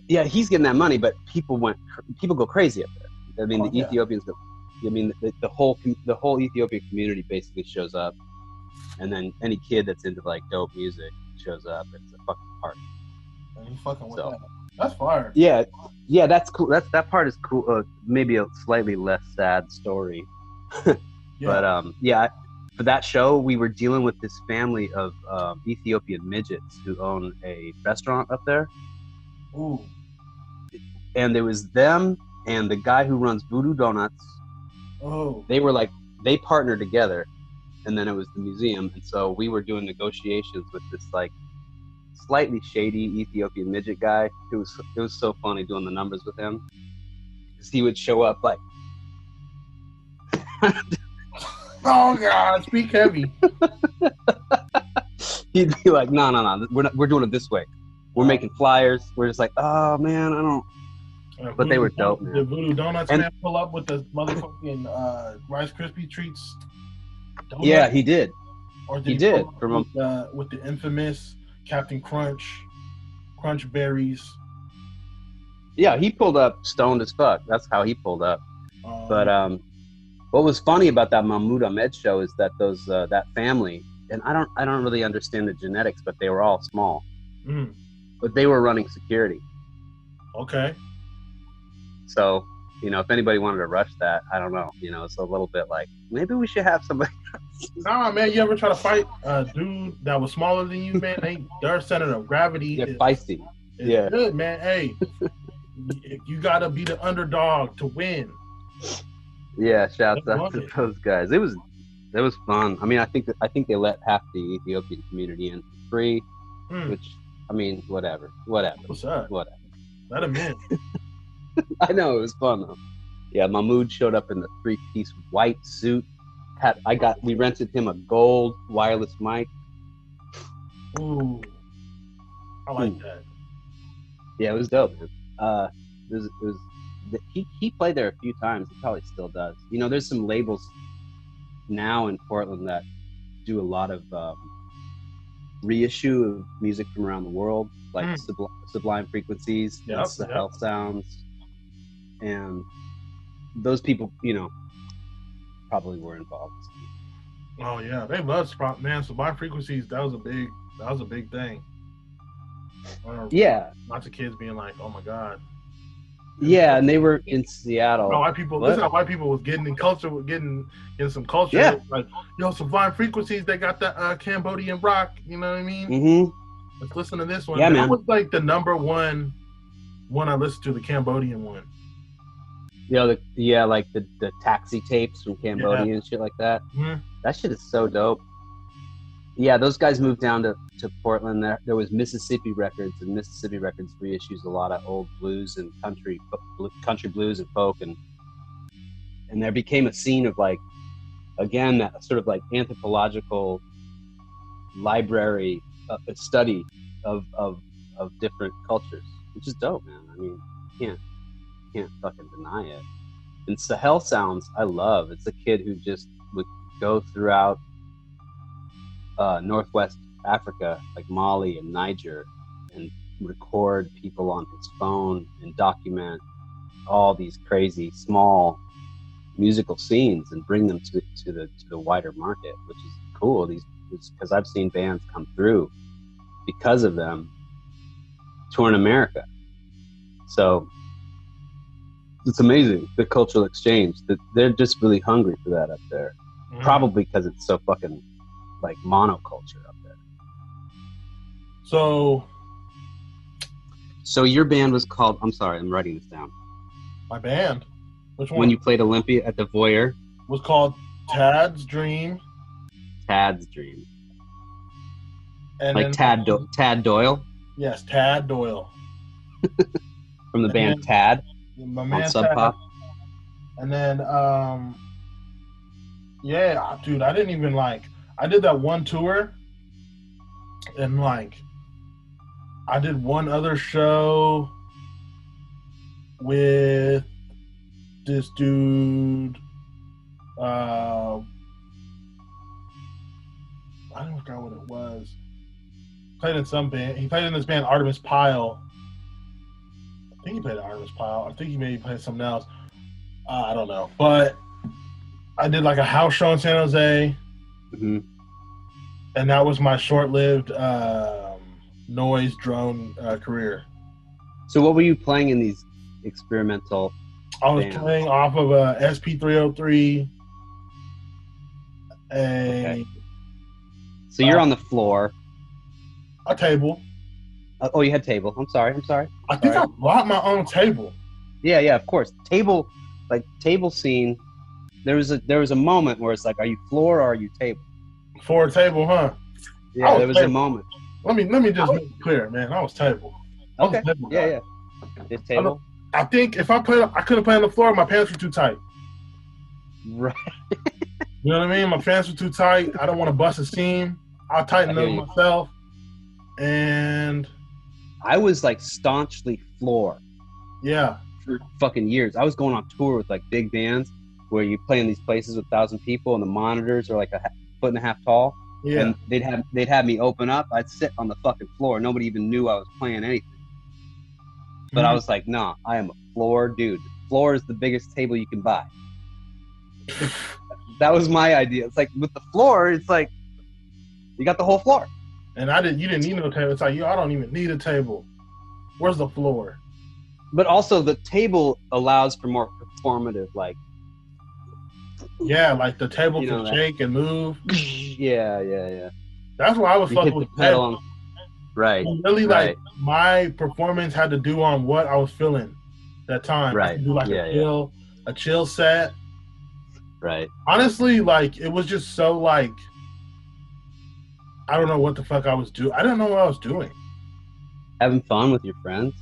Yeah, he's getting that money, but people went people go crazy up there. I mean, Oh, the yeah. Ethiopians go. I mean, the, the whole the whole Ethiopian community basically shows up, and then any kid that's into like dope music shows up. It's a fucking party. And he's fucking with So- that. That's fire. Yeah, yeah, that's cool. That's that part is cool. Uh, maybe a slightly less sad story, Yeah. but um, yeah, for that show, we were dealing with this family of um, Ethiopian midgets who own a restaurant up there, Ooh. and there was them and the guy who runs Voodoo Donuts. Oh. They were like they partnered together, and then it was the museum, and so we were doing negotiations with this like slightly shady Ethiopian midget guy. It was it was so funny doing the numbers with him, because he would show up like. Oh God, speak heavy. he'd be like, "No, no, no, we're not, we're doing it this way. We're Oh. making flyers. We're just like, oh man, I don't." Uh, But they were dope, man. The Voodoo Donuts And- man pull up with the motherfucking uh, Rice Krispie treats. Donut? Yeah, he did. or did he pull did, from with, uh, with the infamous Captain Crunch, Crunch Berries. Yeah, he pulled up stoned as fuck. That's how he pulled up. Um, But um, what was funny about that Mahmoud Ahmed show is that those uh, that family, and I don't I don't really understand the genetics, but they were all small, mm, but they were running security. okay. So you know, if anybody wanted to rush that, I don't know. You know, it's a little bit like maybe we should have somebody. Nah, man, you ever try to fight a dude that was smaller than you, man? They, their center of gravity They're is, feisty. is yeah. good, man. Hey, you- you gotta be the underdog to win. Yeah, shouts I out to it. those guys. It was it was fun. I mean, I think that, I think they let half the Ethiopian community in for free, Hmm, which I mean, whatever, whatever, what's up? whatever. Let him in. I know it was fun though. Yeah, Mahmoud showed up in the three-piece white suit. Had I got we rented him a gold wireless mic. Ooh, I like Hmm. that. Yeah, it was dope. Uh, it was, it was he he played there a few times. He probably still does. You know, there's some labels now in Portland that do a lot of um, reissue of music from around the world, like Hmm. Subli- Sublime Frequencies, Yep, and Sahel Sounds, and those people, you know, probably were involved. Oh yeah, they love Sprott, man. Sublime frequencies. That was a big. That was a big thing. I Yeah, lots of kids being like, "Oh my god." Yeah, and they were in Seattle. How white people. What? This is how white people was getting in culture, was getting in some culture. Yeah. Like, yo, Sublime Frequencies, they got the uh, Cambodian rock. You know what I mean? Mm-hmm. Let's listen to this one. Yeah, that man. was like the number one one I listened to, the Cambodian one. You know, the, yeah, like the, the taxi tapes from Cambodia and shit like that. Mhm. That shit is so dope. Yeah, those guys moved down to, to Portland. There, there was Mississippi Records, and Mississippi Records reissues a lot of old blues and country, country blues and folk, and and there became a scene of like, again, that sort of like anthropological library uh, study of, of of different cultures, which is dope, man. I mean, can't can't fucking deny it. And Sahel sounds I love. It's a kid who just would go throughout uh, Northwest Africa, like Mali and Niger, and record people on his phone and document all these crazy small musical scenes and bring them to, to the to the wider market, which is cool. These because I've seen bands come through because of them touring America. So it's amazing the cultural exchange that they're just really hungry for that up there. Mhm. Probably because it's so fucking like monoculture up there. So So your band was called. I'm sorry, I'm writing this down. my band, which one When you played Olympia at the Voyeur, was called Tad's Dream, Tad's Dream, and like then- Tad Do- Tad Doyle Yes, Tad Doyle. from the band Tad My on man Sub Pop. And then, um, yeah, dude, I didn't even like. I did that one tour, and like, I did one other show with this dude. Uh, I don't forgot what it was. Played in some band. He played in this band Artimus Pyle. I think he played Artimus Pyle. I think he maybe played something else. Uh, I don't know, but I did like a house show in San Jose, hmm and that was my short-lived um, noise drone uh, career. So what were you playing in these experimental? I was Damn. playing off of a SP303, a Okay. So you're Uh, on the floor. a table. Uh, oh, you had table. I'm sorry. I'm sorry. I think Sorry. I bought my own table. Yeah, yeah, of course. Table, like table scene. There was a there was a moment where it's like, are you floor or are you table? A table, huh? Yeah, was there was a moment. Let me let me just make it clear, man. I was table. I was Okay. a table Yeah, yeah. This table. I think if I played, I couldn't play on the floor. My pants were too tight. Right. You know what I mean? My pants were too tight. I don't want to bust a seam. I'll tighten I hear you. myself. And I was like staunchly floor yeah, for fucking years. I was going on tour with like big bands where you play in these places with thousand people and the monitors are like a foot and a half tall. yeah. And they'd have they'd have me open up. I'd sit on the fucking floor. Nobody even knew I was playing anything. But I Mhm. was like, nah, I am a floor dude. Floor is the biggest table you can buy. that was my idea. It's like with the floor, it's like you got the whole floor. and I didn't. You didn't need no table. It's like yo, I don't even need a table. Where's the floor? But also the table allows for more performative, like Yeah, like the table You can know shake and move. yeah, yeah, yeah. That's why I was You fucking with pedal. Right, Really, like my performance had to do on what I was feeling that time. Right. do like Yeah, a yeah. chill, a chill set. right. honestly, like it was just so like I don't know what the fuck I was doing. I didn't know what I was doing. Having fun with your friends.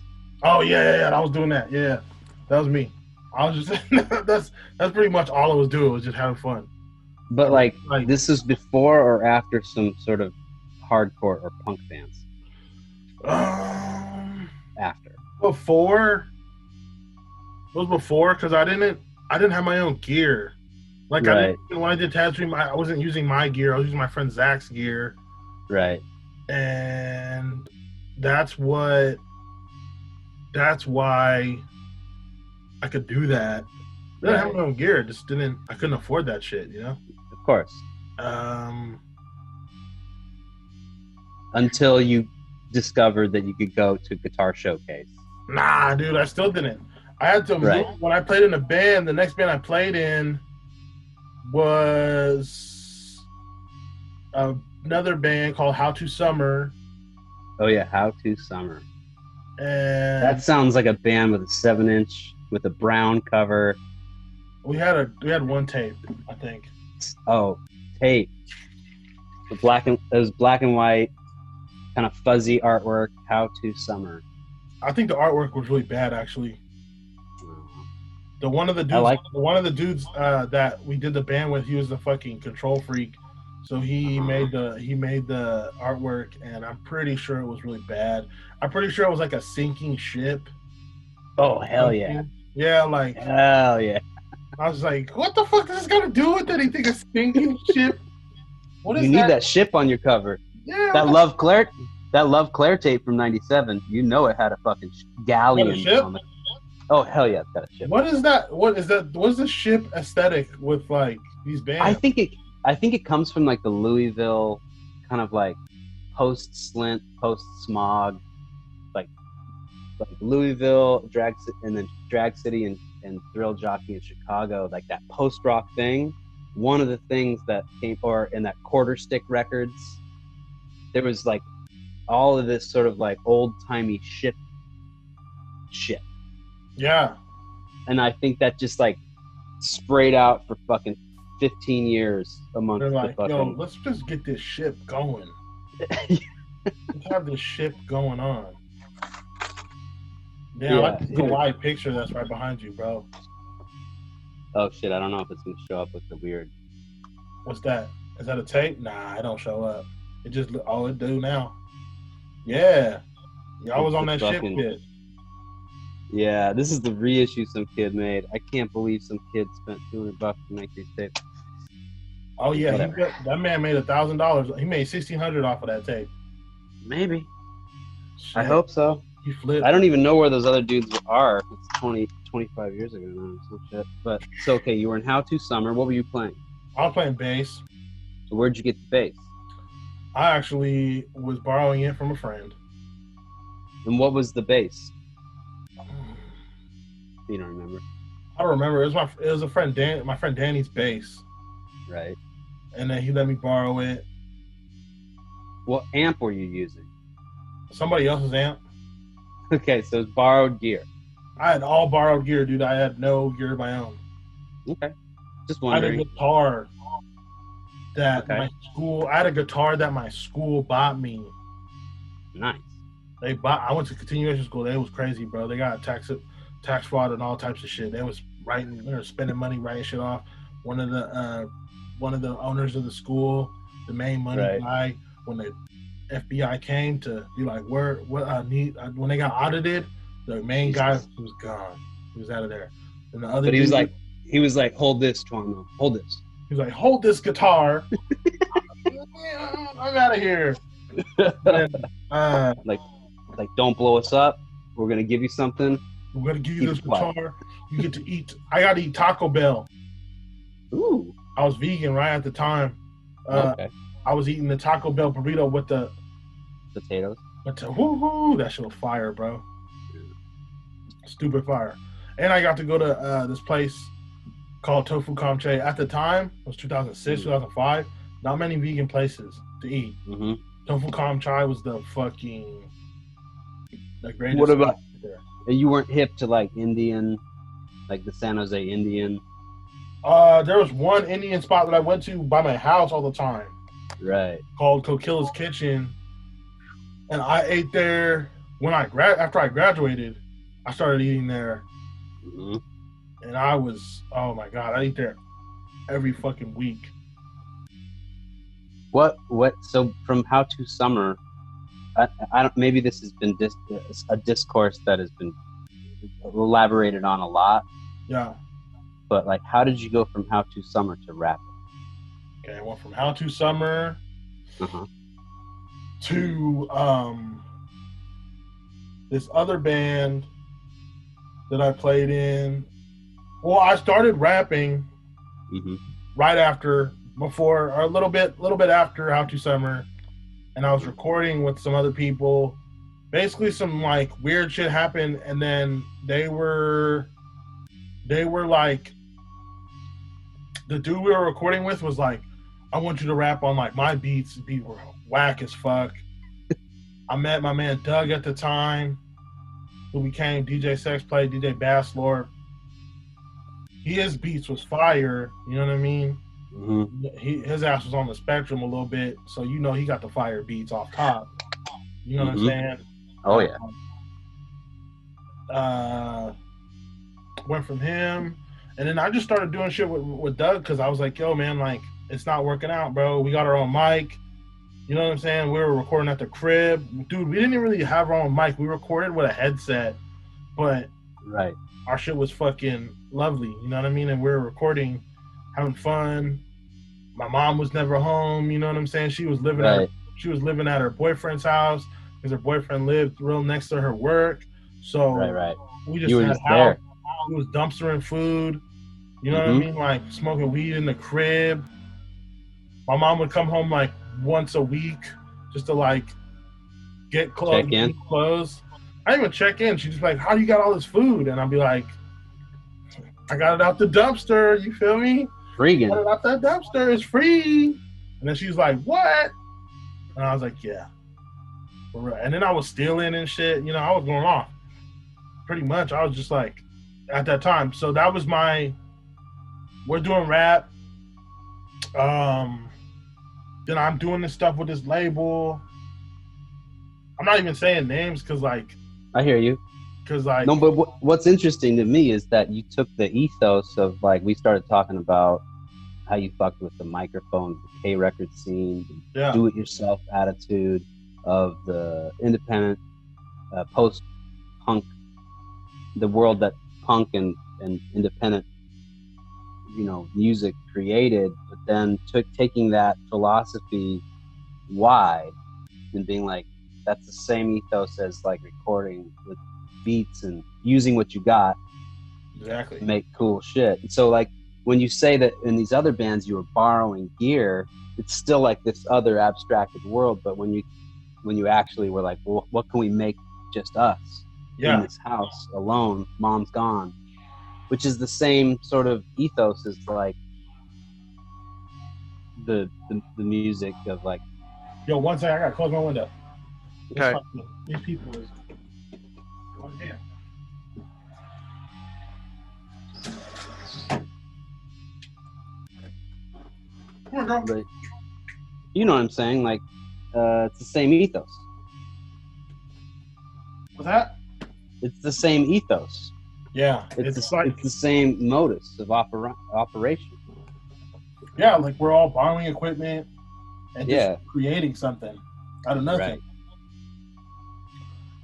Oh yeah, yeah, yeah. I was doing that. Yeah, that was me. I was just that's that's pretty much all I was doing was just having fun. But like, Like this is before or after some sort of hardcore or punk bands. um, After. before it was before because I didn't I didn't have my own gear. Like I didn't, when I did I I wasn't using my gear. I was using my friend Zach's gear. Right. and that's what that's why I could do that. I didn't have Right. my own gear, just didn't I couldn't afford that shit, you know? Of course. Um Until you discovered that you could go to Guitar Showcase. nah, dude, I still didn't. I had to Right. move when I played in a band. The next band I played in was another band called How to Summer, Oh yeah, How to Summer. and That sounds like a band with a seven inch with a brown cover. we had a we had one tape, I think. Oh, tape. The black and it was black and white, kind of fuzzy artwork. How to Summer. I think the artwork was really bad, actually. The one of the dudes, like- one of the dudes uh, that we did the band with, he was the fucking control freak. So he Uh-huh. made the he made the artwork, and I'm pretty sure it was really bad. I'm pretty sure it was like a sinking ship. Oh hell yeah, Yeah, like hell yeah. I was like, what the fuck does this to do with anything? A sinking ship? What is You need that? that ship on your cover. Yeah, That Love Claire, that Love Claire tape from '97. You know it had a fucking sh- galleon a on it. Oh hell yeah, it's got a ship. What is that? What is that? What's the ship aesthetic with like these bands? I think it. I think it comes from like the Louisville, kind of like post slint, post smog, like Louisville, drag, and then drag city and and thrill jockey in Chicago, like that post rock thing. One of the things that came, or in that quarter stick records, there was like all of this sort of like old timey ship, shit, yeah, and I think that just like sprayed out for fucking 15 years amongst they're the like, fucking yo, let's just get this ship going. Let's have this ship going on. Yeah, I like the Hawaii picture that's right behind you, bro. oh shit i don't know if it's gonna show up with the weird What's that? Is that a tape? Nah, it don't show up. It just oh, it do now. Yeah, y'all was on that fucking- kit. yeah this is the reissue some kid made i can't believe some kid spent 200 bucks to make these tapes Oh yeah, got, that man made a thousand dollars. He made sixteen hundred off of that tape. maybe i hope so he flipped. i don't even know where those other dudes are it's 20 25 years ago now some shit but it's okay you were in how to summer what were you playing I was playing bass. so where'd you get the bass I actually was borrowing it from a friend. and what was the bass you don't remember I don't remember. It was my it was a friend Dan, my friend Danny's bass, right and then he let me borrow it. what amp were you using Somebody else's amp. Okay so it's borrowed gear I had all borrowed gear, dude. I had no gear of my own. okay just wondering. I had a guitar that Okay. my school. I had a guitar that my school bought me. nice They bought. I went to continuation school. They was crazy, bro. They got tax tax fraud and all types of shit. They was writing. They were spending money writing shit off. One of the uh, one of the owners of the school, the main money Right. guy, when the FBI came to be like, where what I need uh, when they got audited, the main guy was gone. He was out of there. And the other But he was dude- like, he was like, hold this, Twano, hold this. he was like, hold this guitar. I'm out of here. And, uh, Like, don't blow us up. We're gonna give you something. We're gonna give you this quiet. guitar. You get to eat. I got to eat Taco Bell. Ooh. I was vegan right at the time. Uh, okay. I was eating the Taco Bell burrito with the Potatoes. with the woohoo. That shit was fire, bro. Stupid fire. And I got to go to uh, this place called Tofu Kamche. At the time, it was 2006, Mm. 2005. Not many vegan places to eat. hmm Tofu Kamchai was the fucking the greatest. What about- there. You weren't hip to like Indian, like the San Jose Indian, Uh, there was one Indian spot that I went to by my house all the time. Right? called Coquilla's Kitchen, and I ate there when I grad after I graduated. I started eating there, hmm and I was oh my god, I eat there every fucking week. What? What? So from how to summer, I, I don't. Maybe this has been dis, a discourse that has been elaborated on a lot. Yeah, But like, how did you go from how to summer to rap? Okay. I went from How to Summer Uh-huh. to um this other band that I played in. Well, I started rapping hmm right after before or a little bit little bit after how to summer and i was recording with some other people basically some like weird shit happened, and then they were they were like the dude we were recording with was like, I want you to rap on like my beats. Beat were whack as fuck. I met my man Doug at the time, who became DJ Sex Play, DJ Bass Lord. His beats was fire, you know what I mean? Mm-hmm. He, his ass was on the spectrum a little bit, so you know he got the fire beats off top. You know what Mhm. I'm saying? Oh yeah. uh, went from him, and then I just started doing shit with, with Doug because I was like, "Yo, man, like it's not working out, bro. We got our own mic. You know what I'm saying? We were recording at the crib, dude. We didn't really have our own mic. We recorded with a headset, but Right. our shit was fucking lovely. You know what I mean? And we were recording, having fun. My mom was never home. You know what I'm saying? She was living at Right. she was living at her boyfriend's house because her boyfriend lived real next to her work. So Right. Right. we just You had just house. there. We was dumpstering food. You know what I Mhm. mean? Like smoking weed in the crib. My mom would come home like once a week just to like get clothes. Check in. Clothes. I didn't even check in. She'd just be like, "How do you got all this food?" And I'd be like, "I got it out the dumpster." You feel me? Freegan. Got it out that dumpster. It's free. And then she's like, "What?" And I was like, "Yeah." And then I was stealing and shit. You know, I was going off. Pretty much, I was just like, at that time. So that was my. We're doing rap. Um. Then I'm doing this stuff with this label. I'm not even saying names because like, I hear you. because like, No, but what, what's interesting to me is that you took the ethos of like we started talking about how you fucked with the microphone, the K record scene, yeah, do it yourself attitude of the independent uh, post punk, the world that punk and, and independent, you know, music created, but then took taking that philosophy wide and being like, that's the same ethos as like recording with beats and using what you got exactly. to make cool shit. And so like when you say that in these other bands you were borrowing gear, it's still like this other abstracted world. But when you when you actually were like, well, what can we make just us in this house alone? Mom's gone, which is the same sort of ethos as like the the, the music of like yo, one second, I gotta close my window. Okay. These people is. Oh, damn. Come on, girl. the you know what I'm saying? Like uh, it's the same ethos. What's that? It's the same ethos. Yeah, It's, it's, the, like it's the same modus of opera, operation. yeah, like we're all borrowing equipment and just Yeah. creating something out of nothing.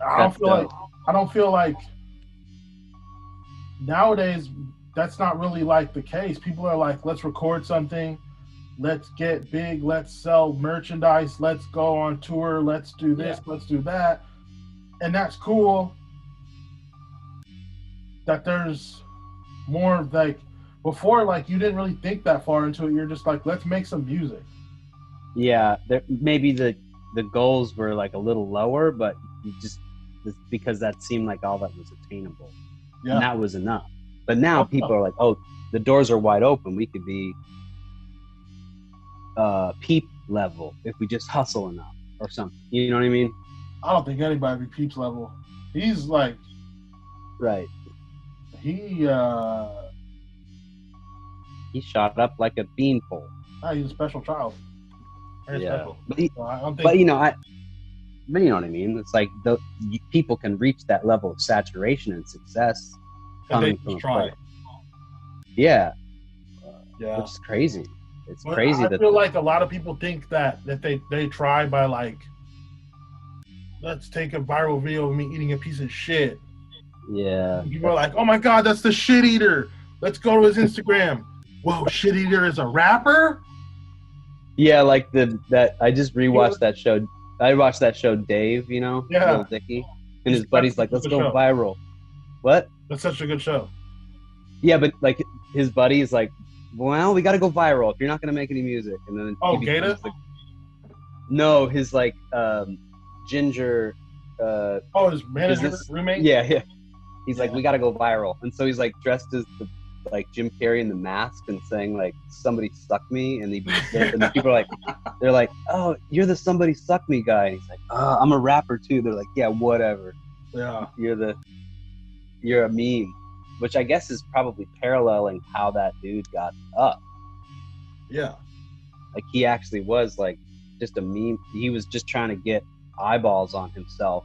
Right. I don't feel like. I don't feel like nowadays that's not really like the case. People are like, let's record something, let's get big, let's sell merchandise, let's go on tour, let's do this, let's do that. And that's cool. That there's more like before, like you didn't really think that far into it. You're just like, let's make some music. Yeah, there, maybe the the goals were like a little lower, but you just because that seemed like all that was attainable, Yeah. and that was enough. But now Oh, people are like, oh, the doors are wide open. We could be uh, peep level if we just hustle enough or something. You know what I mean? I don't think anybody be Peeps level. He's like Right. He uh He shot up like a beanpole. ah, he's a special child. Very Yeah. special. But he, So I don't think but you know, I. But you know what I mean. It's like the you, people can reach that level of saturation and success that they coming from just a try. Yeah, Yeah. which is crazy. It's But crazy I that feel like a lot of people think that that they they try by like let's take a viral video of me eating a piece of shit. Yeah, People are like, oh my god, that's the shit eater. Let's go to his Instagram. Whoa, shit eater is a rapper? yeah, like the that I just rewatched that show. I watched that show, Dave. You know, Yeah. Little Dicky, and his buddy's like, "Let's go show. viral." What? That's such a good show. Yeah, but like his buddy is like, "Well, we got to go viral if you're not gonna make any music." And then Oh, GaTa? the- no, his like um, ginger uh, Oh, his manager, Business- roommate. yeah, yeah. He's like, we got to go viral, and so he's like dressed as the like Jim Carrey in the mask and saying like somebody suck me, and, he, and the people are like, they're like, oh, you're the somebody suck me guy, and he's like, oh, I'm a rapper too. They're like, yeah, whatever. yeah. You're the you're a meme, which I guess is probably paralleling how that dude got up. Yeah. Like he actually was like just a meme. He was just trying to get eyeballs on himself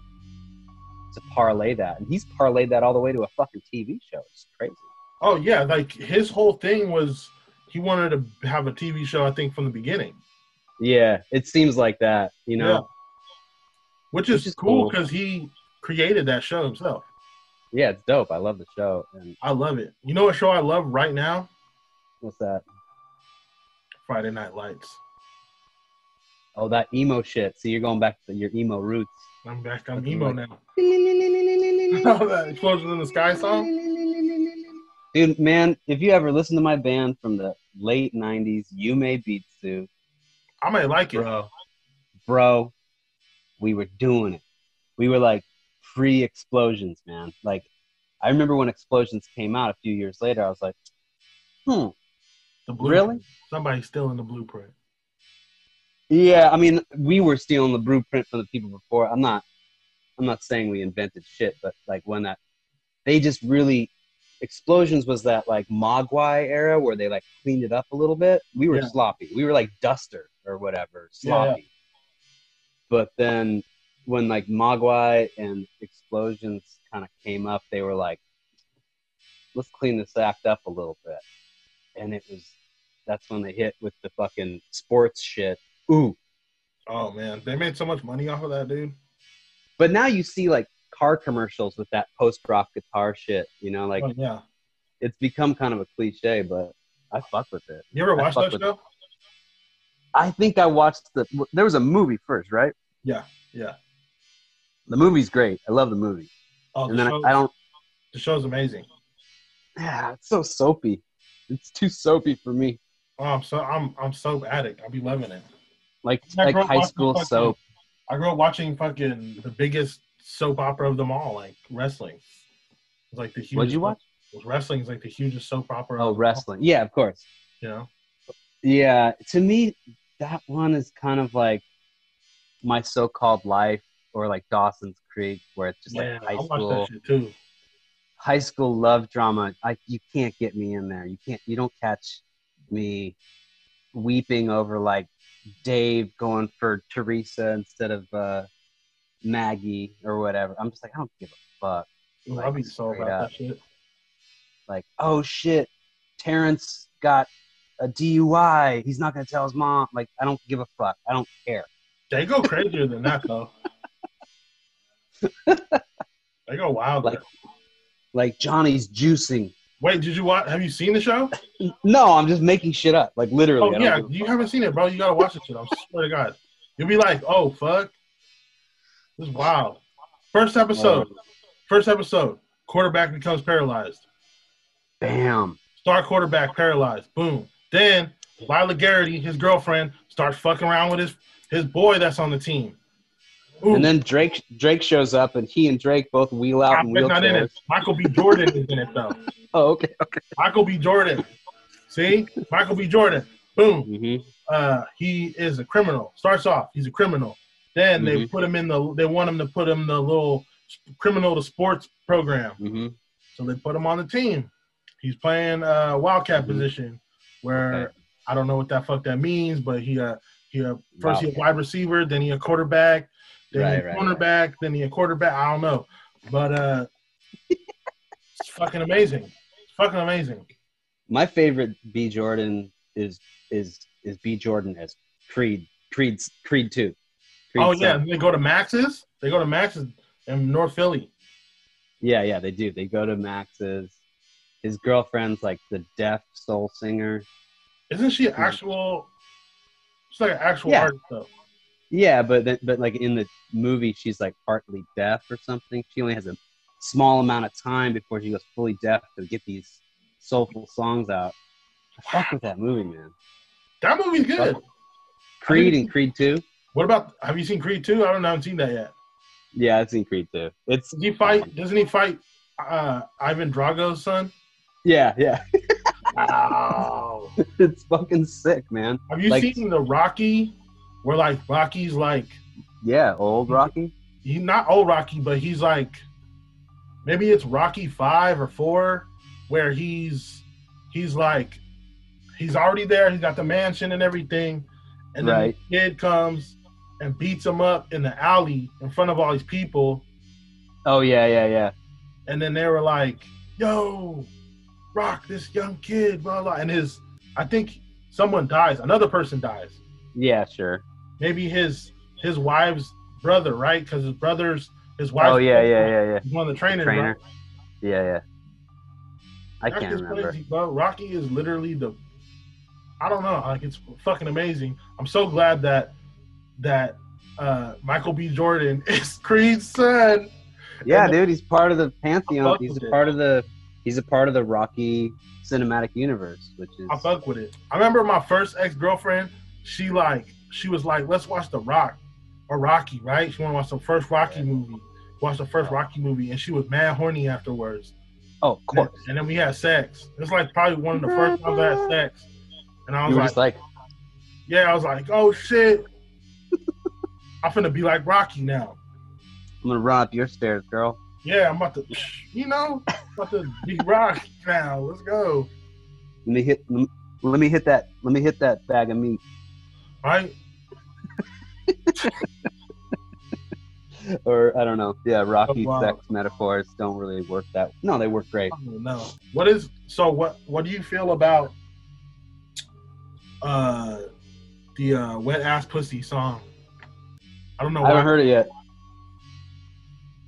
to parlay that, and he's parlayed that all the way to a fucking TV show. It's crazy. Oh yeah, like his whole thing was he wanted to have a TV show. I think from the beginning, Yeah, it seems like that. You know. Yeah. which is, Which is cool cool. because he created that show himself. Yeah. it's dope. I love the show. And I love it. You know what show I love right now? what's that? Friday Night Lights. Oh, that emo shit. See, you're going back to your emo roots. I'm back. I'm emo now. That explosion in the sky song. Dude, man, if you ever listen to my band from the late '90s, Yume Beatsu, I might like it. bro, bro, we were doing it. We were like pre-explosions, man. Like, I remember when explosions came out a few years later. I was like, hmm, The really? Somebody's still in the blueprint. Yeah, I mean, we were stealing the blueprint from the people before. I'm not, I'm not saying we invented shit, but like when that, they just really, explosions was that like Mogwai era where they like cleaned it up a little bit. We were Yeah. sloppy. We were like Duster or whatever, Yeah, yeah. sloppy. But then when like Mogwai and explosions kind of came up, they were like, let's clean this act up a little bit. And it was, that's when they hit with the fucking sports shit. Ooh, Oh man, they made so much money off of that, dude. But now you see like car commercials with that post rock guitar shit. You know, like oh, yeah. it's become kind of a cliche, but I fuck with it. You ever I watched that show? I think I watched the. There was a movie first, right? Yeah, yeah. The movie's great. I love the movie, Oh, and the, then show, I, I don't. the show's amazing. Yeah, it's so soapy. It's too soapy for me. Oh, I'm so I'm I'm soap addict. I'll be loving it. Like I like high school fucking- soap. I grew up watching fucking the biggest soap opera of them all, like wrestling. It's like the huge. What'd you watch? Wrestling is like the hugest soap opera. Oh, of them all, wrestling. Yeah, of course. You know. Yeah, to me, that one is kind of like my so-called life, or like Dawson's Creek, where it's just Yeah, like high I school. too. high school love drama. I you can't get me in there. You can't. You don't catch me weeping over like Dave going for Teresa instead of uh, Maggie or whatever. I'm just like I don't give a fuck. Like, I'll be so about up. that shit. Like oh shit, Terrence got a DUI. He's not gonna tell his mom. Like I don't give a fuck. I don't care. They go crazier than that though. they go wild. Like- Like Johnny's juicing. Wait, did you watch? Have you seen the show? No, I'm just making shit up. Like literally. Oh yeah, you haven't seen it, bro. You gotta watch it. Shit. I swear to God, you'll be like, oh fuck, this is wild. First episode. First episode. Quarterback becomes paralyzed. Bam. Star quarterback paralyzed. Boom. Then Lyla Garrity, his girlfriend, starts fucking around with his his boy that's on the team. Ooh, And then Drake Drake shows up, and he and Drake both wheel out in Drake's not in it. Michael B. Jordan is in it though. Oh, okay, okay. Michael B. Jordan. See, Michael B. Jordan. Boom. hmm uh, he is a criminal. Starts off, he's a criminal. Then they Mhm. put him in the. They want him to put him in the little criminal to sports program. hmm So they put him on the team. He's playing uh, wildcat Mhm. position, where Okay. I don't know what that fuck that means, but he uh, he uh, first he a wide receiver, then he a quarterback, then Right, he a right, cornerback, then he a quarterback. I don't know, but uh, it's fucking amazing. Fucking amazing. My favorite B Jordan is is is B Jordan as Creed Creed Creed two. Creed oh yeah, they go to Max's. They go to Max's in North Philly. yeah, yeah. They do. They go to Max's. His girlfriend's like the deaf soul singer. Isn't she actual? She's like an actual Yeah. artist though. Yeah, but then, but like in the movie, she's like partly deaf or something. She only has a small amount of time before she goes fully deaf to get these soulful songs out. I fuck with that movie, man. That movie's good. Creed and Creed Two. What about? Have you seen Creed two? I don't know. I haven't seen that yet. Yeah, I've seen Creed Two. It's he fight? Doesn't he fight uh, Ivan Drago's son? yeah, yeah. Wow. it's fucking sick, man. Have you Like- seen the Rocky? Where like Rocky's like Yeah, old Rocky. he's not old Rocky, but he's like maybe it's Rocky five or four, where he's he's like he's already there. He's got the mansion and everything, and then Right. the kid comes and beats him up in the alley in front of all these people, Oh yeah, yeah, yeah. and then they were like, "Yo, Rock, this young kid, blah blah," and his I think someone dies, another person dies. Yeah, sure. Maybe his his wife's brother, right? Because his brother's his wife. Oh yeah, yeah, yeah, yeah. One of the trainers. Trainer. right? Yeah, yeah. I Rocky can't remember. crazy, bro. Rocky is literally the. I don't know. Like it's fucking amazing. I'm so glad that that uh Michael B. Jordan is Creed's son. Yeah, And- dude, he's part of the pantheon. He's a it. part of the he's a part of the Rocky cinematic universe, which is I fuck with it. I remember my first ex girlfriend. She like she was like, let's watch The Rock or Rocky, right? She want to watch the first Rocky movie. Watch the first Rocky movie, and she was mad horny afterwards. oh, of And, course. and then we had sex. It's like probably one of the first times I had sex. And I was like, like, yeah, I was like, oh shit. I'm finna be like Rocky now. I'm gonna run up your stairs, girl. Yeah, I'm about to, you know, about to be Rocky now. Let's go. Let me hit. Let me, let me hit that. Let me hit that bag of meat. Right? Or I don't know. Yeah, Rocky Oh, wow. sex metaphors don't really work that. No, they work great. I don't. What is so? What What do you feel about uh the uh wet ass pussy song? I don't know. I haven't heard it yet.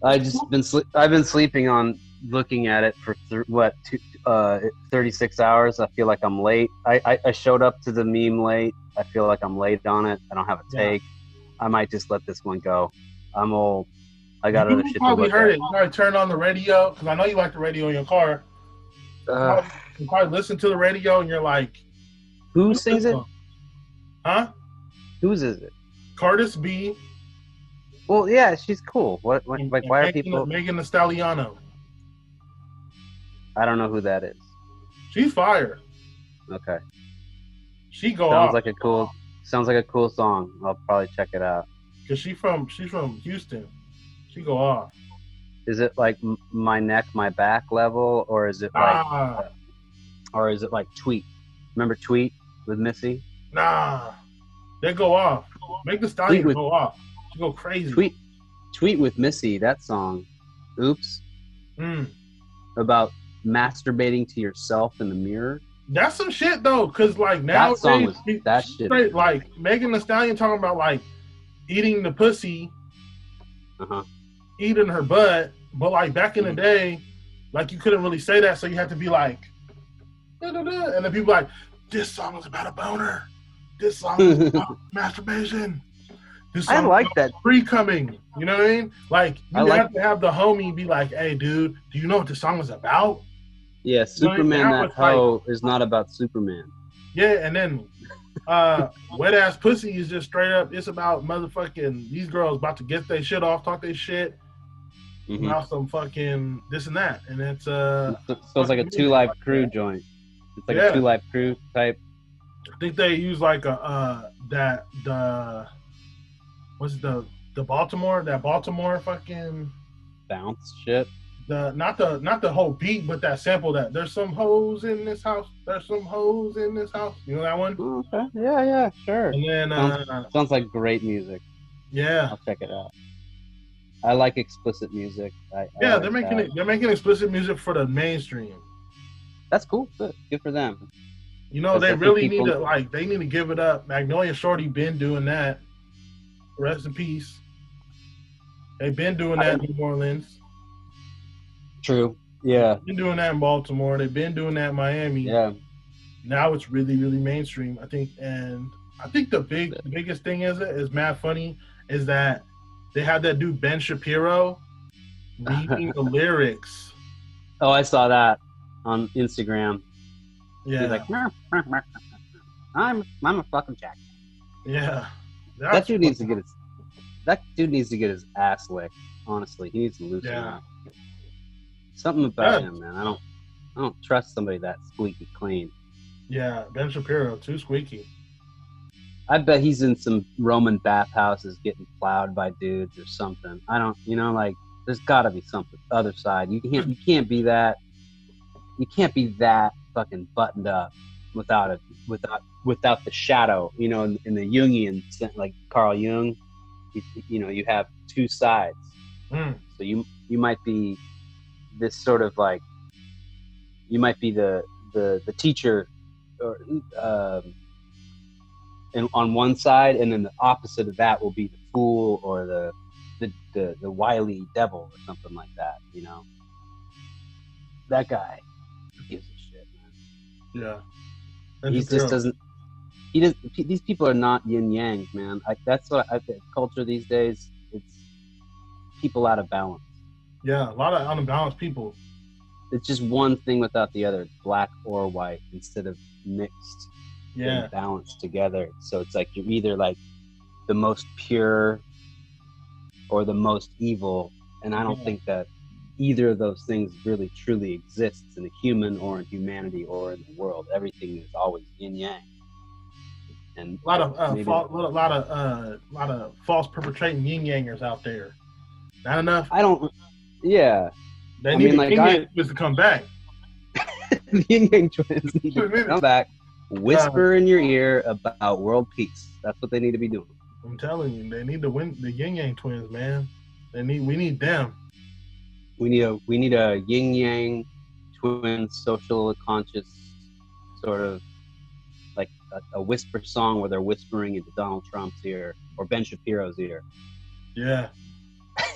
I just been I've been sleeping on looking at it for th- what two, uh 36 hours. I feel like I'm late. I, I I showed up to the meme late. I feel like I'm late on it. I don't have a Yeah. take. I might just let this one go. I'm old. I got you other shit to probably heard at. it. You probably turned on the radio because I know you like the radio in your car. Uh, You probably listen to the radio and you're like, who sings it? Huh? Whose is it? Cardi B. Well, yeah, she's cool. What, what and- like and why are people? Megan Thee Stallion. I don't know who that is. She's fire. Okay, She go sounds off like a cool. Sounds like a cool song. I'll probably check it out. Because she from she's from Houston. She go off. Is it like my neck, my back level, or is it like, Nah, or is it like tweet? Remember tweet with Missy? nah, they go off. Megan Thee Stallion with- go off. She go crazy. Tweet, tweet with Missy. That song, "Oops," Mm. about masturbating to yourself in the mirror. That's some shit though, cause like now That song was that shit. straight like Megan Thee Stallion talking about like eating the pussy, Uh-huh. eating her butt, but like back in the Mhm. day, like you couldn't really say that, so you had to be like, and then people like, this song was about a boner. This song was about masturbation. This I like that. pre coming. You know what I mean? Like you I like- have to have the homie be like, hey dude, do you know what this song was about? Yeah, Superman. now That it's like- hoe is not about Superman. Yeah, and then uh wet ass pussy is just straight up it's about motherfucking these girls about to get their shit off, talk their shit Mhm. about some fucking this and that. And it's uh So so it's like a two live crew joint. It's like Yeah. a two live crew type. I think they use like a uh that the what's the the Baltimore that Baltimore fucking bounce shit. The not the not the whole beat but that sample that there's some hoes in this house there's some hoes in this house you know that one? okay. Yeah, yeah, sure. and then uh Sounds like great music. yeah I'll check it out. I like explicit music. I, I yeah like they're making that. it they're making explicit music for the mainstream That's cool. Good. Good for them. You know, they really people- need to like they need to give it up. Magnolia Shorty been doing that. Rest in peace. They've been doing that in New Orleans. True. Yeah. Been doing that in Baltimore. They've been doing that in Miami. Yeah. Now it's really, really mainstream. I think, and I think the big, the biggest thing is it is Matt funny is that they had that dude Ben Shapiro reading the lyrics. Oh, I saw that on Instagram. Yeah, He's like, "Mer, mer, mer, mer, mer. I'm I'm a fucking jack. yeah. That dude needs to get his. that dude needs to get his ass licked. Honestly, he needs to loosen Yeah. up. Something about Yeah. him, man. I don't, I don't trust somebody that squeaky clean. Yeah, Ben Shapiro, too squeaky. I bet he's in some Roman bathhouses getting plowed by dudes or something. I don't, you know, like there's got to be something other side. You can't, you can't be that. You can't be that fucking buttoned up without it, without without the shadow. You know, in, in the Jungian sense, like Carl Jung, you, you know, you have two sides. Mm. So you you might be this sort of like you might be the the the teacher or um, and on one side, and then the opposite of that will be the fool or the the the, the wily devil or something like that. You know, that guy gives a shit, man. Yeah. He just doesn't. He does. These people are not yin yang, man. I, that's what I think. Culture these days, it's people out of balance. Yeah, a lot of unbalanced people. it's just one thing without the other, black or white instead of mixed Yeah. and balanced together. So it's like you're either like the most pure or the most evil. And I don't Yeah. think that either of those things really truly exists in a human or in humanity or in the world. Everything is always yin yang. And A lot of uh, maybe- fa- lot, lot of uh, lot of false perpetrating yin yangers out there. Not enough. I don't. Yeah, They I need mean, the like, yin I- yang twins to come back. the yin yang twins need to come back, whisper uh, in your ear about world peace. That's what they need to be doing. I'm telling you, they need to win the yin yang twins, man. They need we need them. We need a we need a yin yang twin social conscious sort of like a, a whisper song where they're whispering into Donald Trump's ear or Ben Shapiro's ear. Yeah.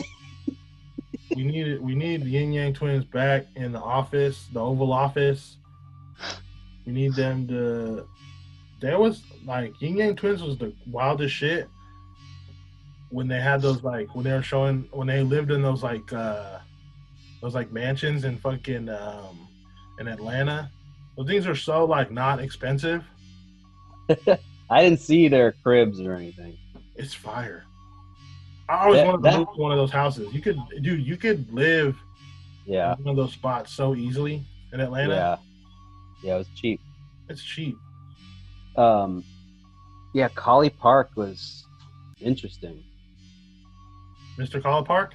we need. We need the yin yang twins back in the office, the Oval Office. We need them to. There was like yin yang twins was the wildest shit when they had those like when they were showing when they lived in those like uh those like mansions in fucking um in Atlanta. Those things are so like not expensive. I didn't see their cribs or anything. It's fire. I always That- wanted to that- move to one of those houses. You could, dude. You could live Yeah, in one of those spots so easily in Atlanta. yeah, yeah. It was cheap. It's cheap. Um, yeah, Collipark was interesting. Mr. Collipark.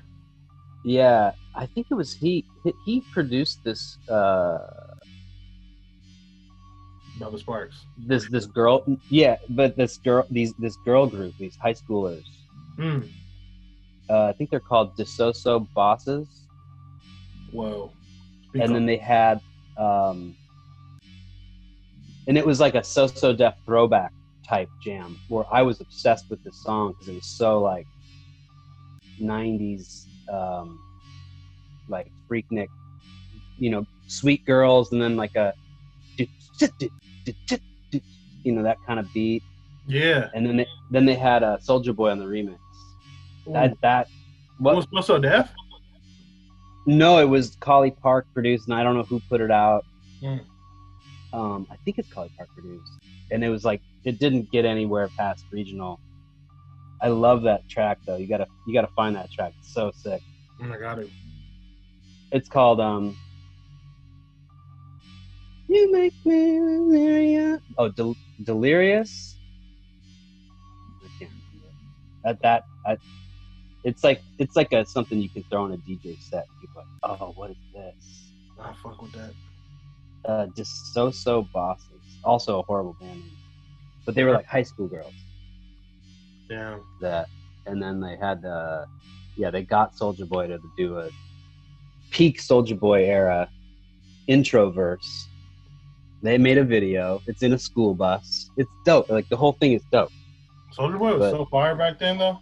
Yeah, I think it was he. he- He produced this. Uh, Bubba Sparxxx. this this girl. Yeah, but this girl. These this girl group. These high schoolers. Mm. Uh, I think they're called DeSoso Bosses. Whoa. Speak and up. then they had um and it was like a so-so def throwback type jam where i was obsessed with this song because it was so like 90s um like freaknik you know sweet girls and then like a you know that kind of beat yeah. and then they, then they had a Soulja Boy on the remix that that what was so deaf? No, it was Collipark produced, and I don't know who put it out. Mm. Um, I think it's Collipark produced, and it was like it didn't get anywhere past regional. I love that track though. You gotta you gotta find that track. It's so sick. Oh my god. it- It's called um. You make me delirious. Oh, del- delirious. I can't remember. At that, I, it's like it's like a something you can throw in a DJ set. People like, oh, what is this? I fuck with that. uh, just so so bosses. Also a horrible band name, but they were like high school girls. Yeah. That, and then they had, uh, yeah, they got Soulja Boy to do a peak Soulja Boy era intro verse. They made a video. It's in a school bus. It's dope. Like the whole thing is dope. Soulja Boy was But- so fire back then though.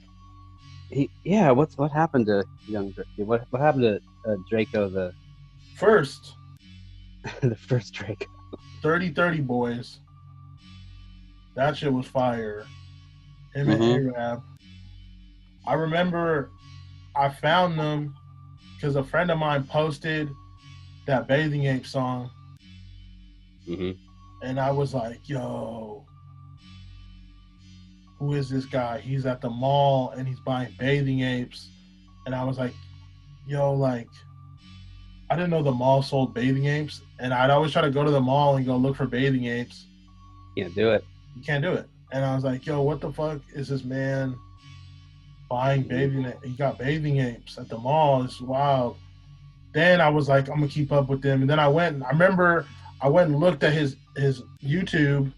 He, yeah, what's what happened to young? What what happened to uh, Draco the First, the first Draco? 30 30 boys. That shit was fire. Him and Mhm. Arab. I remember I found them because a friend of mine posted that Bathing Ape song, Mm-hmm. and I was like, yo. Who is this guy? He's at the mall and he's buying bathing apes. And I was like, yo, like, I didn't know the mall sold bathing apes. And I'd always try to go to the mall and go look for bathing apes. Can't do it. You can't do it. And I was like, yo, what the fuck is this man buying bathing apes? He got bathing apes at the mall. It's wild. Then I was like, I'm gonna keep up with them. And then I went. I remember I went and looked at his his YouTube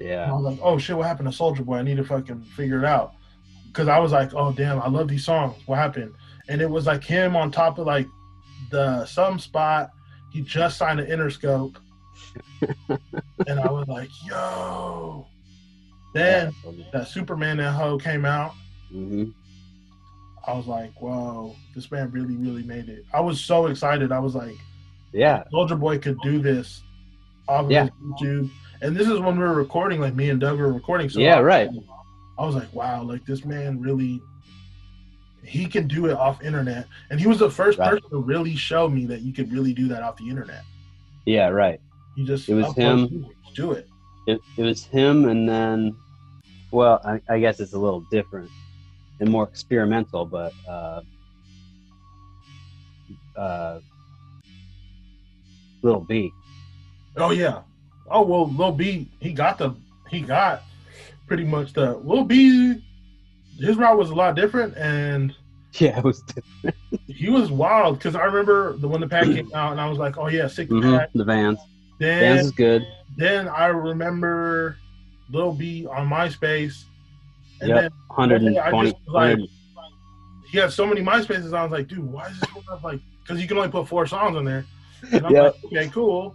Yeah. and I was like, oh shit, what happened to Soulja Boy? I need to fucking figure it out. Because I was like, oh damn, I love these songs. What happened? And it was like him on top of like the some spot. He just signed an Interscope. and I was like, yo. Then that Superman that hoe came out. hmm I was like, whoa, this man really, really made it. I was so excited. I was like, Yeah. Soulja Boy could do this off of Yeah. YouTube. And this is when we were recording, like me and Doug were recording. So Yeah, I right. I was like, wow, like this man really, he can do it off internet. And he was the first Right. person to really show me that you could really do that off the internet. Yeah. Right. You just It was him. do it. It, it was him, and then, well, I, I guess it's a little different and more experimental, but uh, uh, Lil B. Oh yeah. Oh well, Lil B, he got the he got pretty much the Lil B. His route was a lot different, and Yeah, it was he was wild because I remember the when the pack came out, and I was like, oh yeah, sick mhm, pack. the Vans. Then Vans is good. then I remember Lil B on MySpace, and Yep. then 120. I just was like- 100 he had so many MySpaces. I was like, dude, why is this one like? Because you can only put four songs on there. And I'm Yep. like, okay, cool.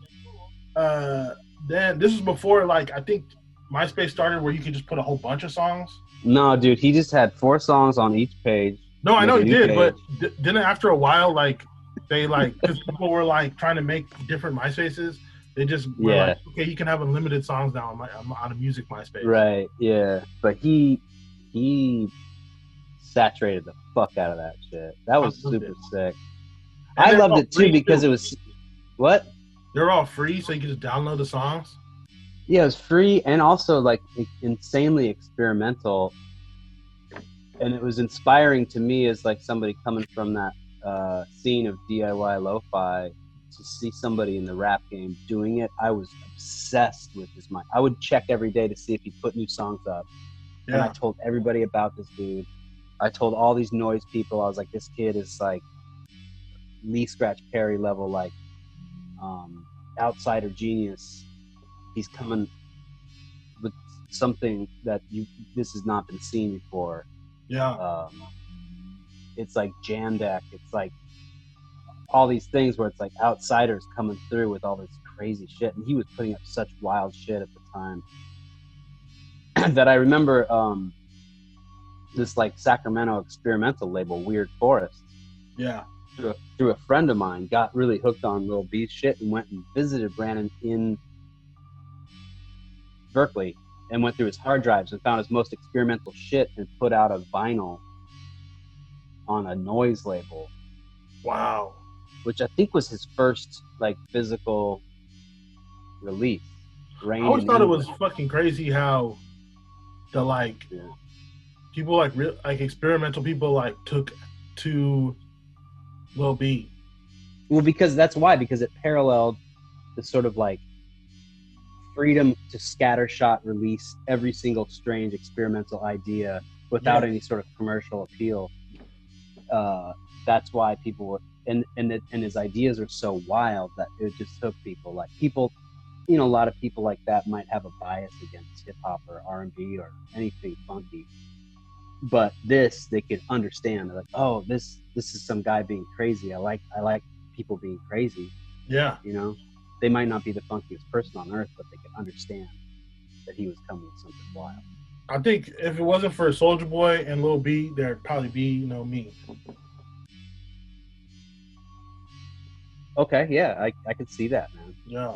Uh, then this is before like I think MySpace started where you could just put a whole bunch of songs. No, dude, he just had four songs on each page. No, I know he did, but d- didn't after a while like they like because people were like trying to make different MySpaces. They just were Yeah. like, okay, you can have unlimited songs now on my on a music MySpace. Right. Yeah. But he he saturated the fuck out of that shit. That was super sick. And I loved it too because it was what? They're all free, so you can just download the songs. Yeah, it's free and also like insanely experimental. And it was inspiring to me as like somebody coming from that uh, scene of DIY lo-fi to see somebody in the rap game doing it. I was obsessed with his mind. I would check every day to see if he put new songs up. and I told everybody about this dude. I told all these noise people. I was like, this kid is like Lee Scratch Perry level, like um, outsider genius. He's coming with something that you this has not been seen before. yeah, Um, it's like Jandek. It's like all these things where it's like outsiders coming through with all this crazy shit, and he was putting up such wild shit at the time that I remember um, this like Sacramento experimental label, Weird Forest, yeah. Through a, through a friend of mine, got really hooked on Lil B shit and went and visited Brandon in Berkeley and went through his hard drives and found his most experimental shit and put out a vinyl on a noise label, Wow. which I think was his first like physical release. Rain I always thought it was fucking crazy how the like Yeah. people like real like experimental people like took to Lil B. Well, because that's why, because it paralleled the sort of like freedom to scattershot release every single strange experimental idea without Yeah. any sort of commercial appeal. Uh, that's why people were, and and it, and his ideas are so wild that it just took people. Like people, you know, a lot of people like that might have a bias against hip hop or R and B or anything funky. But this, they could understand. They're like, oh, this this is some guy being crazy. I like I like people being crazy. Yeah. You know, they might not be the funkiest person on earth, but they could understand that he was coming with something wild. I think if it wasn't for Soulja Boy and Lil B, there'd probably be, you know, me. Okay, yeah, I, I could see that, man. Yeah.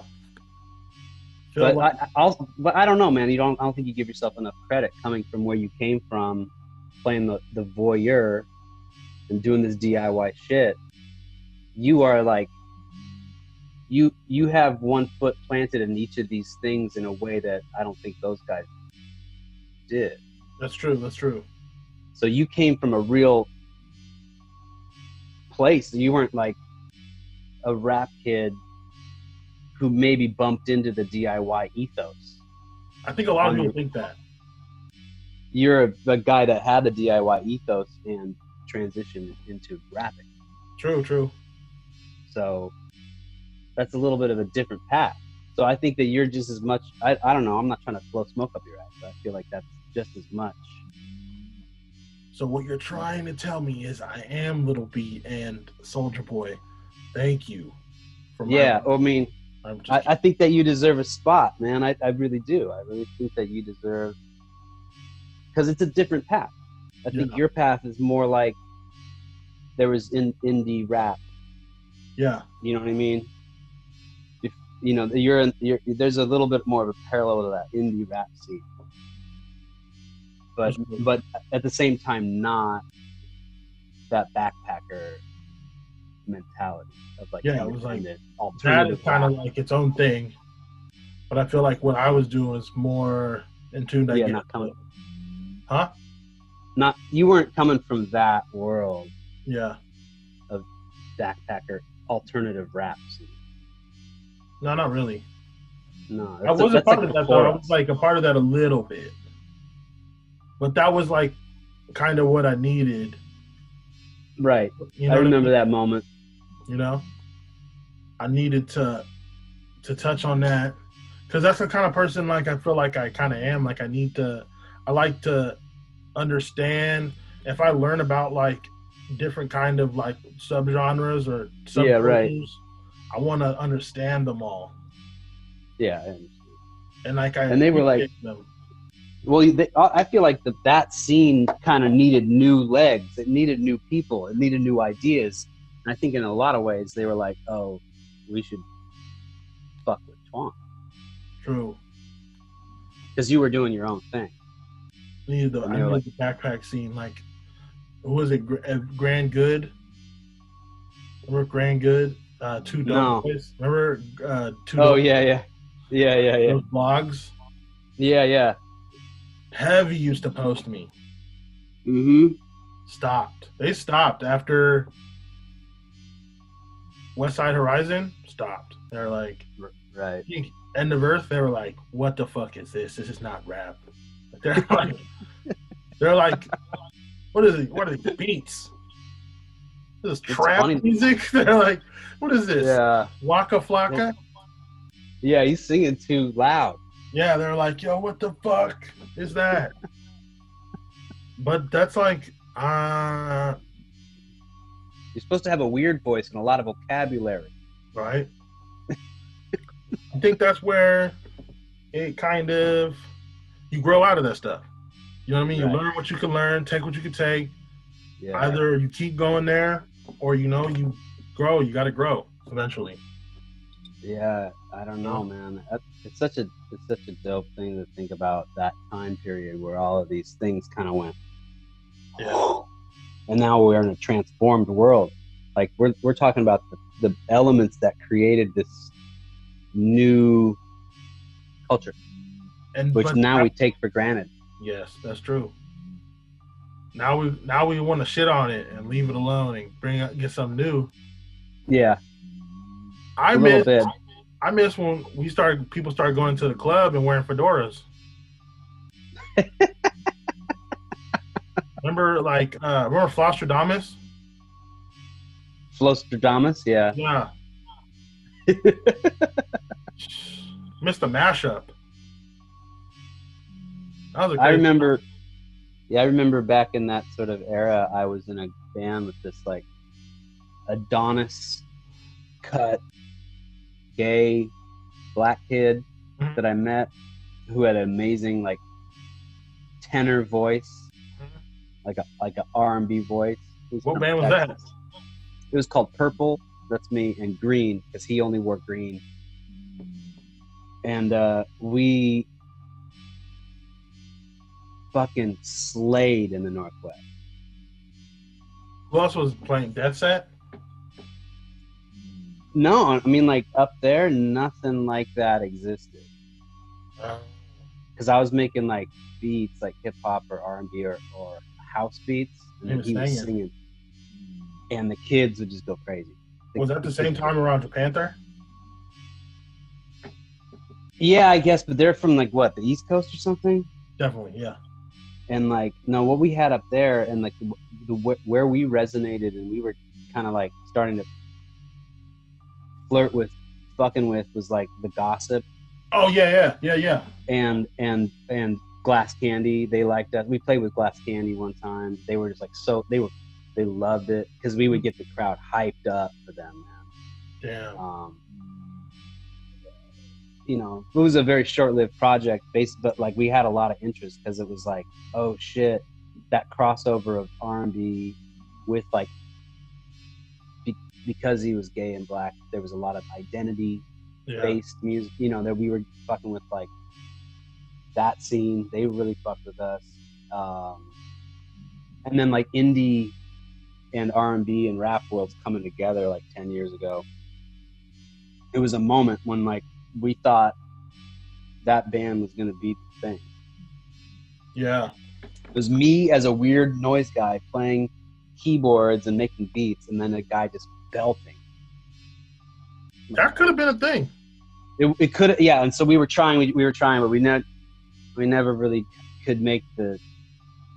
Feel But like- I, I'll, but I don't know, man. You don't. I don't think you give yourself enough credit coming from where you came from, playing the the voyeur, and doing this DIY shit. You are like, you you have one foot planted in each of these things in a way that I don't think those guys did. That's true. That's true. So you came from a real place. You weren't like a rap kid who maybe bumped into the DIY ethos. I think a lot of people think that. You're a, a guy that had the DIY ethos and transitioned into rapping. True. True. So that's a little bit of a different path. So I think that you're just as much. I, I don't know. I'm not trying to blow smoke up your ass, but I feel like that's just as much. So what you're trying to tell me is I am Lil B and Soulja Boy. Thank you. For my- Yeah. I mean, I, I think that you deserve a spot, man. I, I really do. I really think that you deserve because it's a different path. I think Yeah. your path is more like there was in indie rap. yeah. You know what I mean? If you know you're, in, you're there's a little bit more of a parallel to that indie rap scene, but but at the same time not that backpacker mentality of like Yeah, it was like- That alternative kind of like its own thing. But I feel like what I was doing was more in tune. to Yeah, not coming- Huh? Not you weren't coming from that world Yeah. Of backpacker alternative rap scene. No, not really. No, I that's a- was a part like of that though. I was like a part of that a little bit. But that was like kind of what I needed. right. You I know, remember that moment. you know, I needed to to touch on that because that's the kind of person like I feel like I kind of am. Like I need to, I like to understand. If I learn about like different kind of like subgenres or Yeah, right. I want to understand them all. Yeah. And like I And they were like- them. Well, they, I I feel like that that scene kind of needed new legs. It needed new people. It needed new ideas. And I think in a lot of ways they were like, "Oh, we should fuck with Twan," true. because you were doing your own thing. Needed the, I needed the backpack scene. Like, who was it? Uh, Grand Good. Remember Grand Good? Uh, two No. boys. Remember uh, two? Oh yeah, yeah, yeah, yeah, yeah, Those blogs. yeah, yeah. Heavy used to post me. Mm-hmm. Stopped. They stopped after West Side Horizon. Stopped. They're like, Right. End of Earth. They were like, "What the fuck is this? This is not rap." They're like, they're like, "What is it? What are these beats? This is trap funny. music." They're like, "What is this? Yeah. Waka Flocka?" Yeah. He's singing too loud. Yeah, they're like, "Yo, what the fuck is that?" but that's like, uh, You're supposed to have a weird voice and a lot of vocabulary. right? I think that's where it kind of you grow out of that stuff. You know what I mean? Right. You learn what you can learn, take what you can take. Yeah. Either you keep going there, or you know you grow. You got to grow eventually. Yeah, I don't know, man. It's such a it's such a dope thing to think about that time period where all of these things kind of went, Yeah. and now we're in a transformed world. Like we're we're talking about the, the elements that created this new culture, And which but now we take for granted. yes, that's true. Now we now we want to shit on it and leave it alone and bring up, get something new. Yeah, I miss bit. I miss when we started people started going to the club and wearing fedoras. remember like uh remember Flosstradamus? Flosstradamus. Yeah, Yeah. Missed the mashup. That was a I remember. Yeah, I remember back in that sort of era, I was in a band with this like Adonis cut gay black kid Mhm. that I met who had an amazing like tenor voice, Mhm. like a like a R and B voice. What band was that? It was called Purple. That's me and Green because he only wore green. And uh, we fucking slayed in the Northwest. Who else was playing Dead Set? No, I mean like up there, nothing like that existed. Oh. because I was making like beats like hip hop or R and B or or house beats, and He then was he was singing. and the kids would just go crazy. Was that the same time around the Panther? Yeah, I guess, but they're from like what the East Coast or something. Definitely, yeah. And like no what we had up there and like the, the where we resonated and we were kind of like starting to flirt with fucking with was like the gossip Oh yeah, yeah, yeah, yeah. and and and glass candy they liked us we played with glass candy one time they were just like so they were they loved it because we would get the crowd hyped up for them man Damn. um, you know, it was a very short-lived project, based, but like we had a lot of interest because it was like, oh shit, that crossover of R&B with like, be, because he was gay and black, there was a lot of identity-based Yeah. music. You know, that we were fucking with like that scene. They really fucked with us, um, and then like indie and R&B and rap worlds coming together like ten years ago it was a moment when like we thought that band was going to be the thing. Yeah. It was me as a weird noise guy playing keyboards and making beats, and then a guy just belting. That could have been a thing. It, it could, yeah. And so we were trying, we, we were trying, but we never, we never really could make the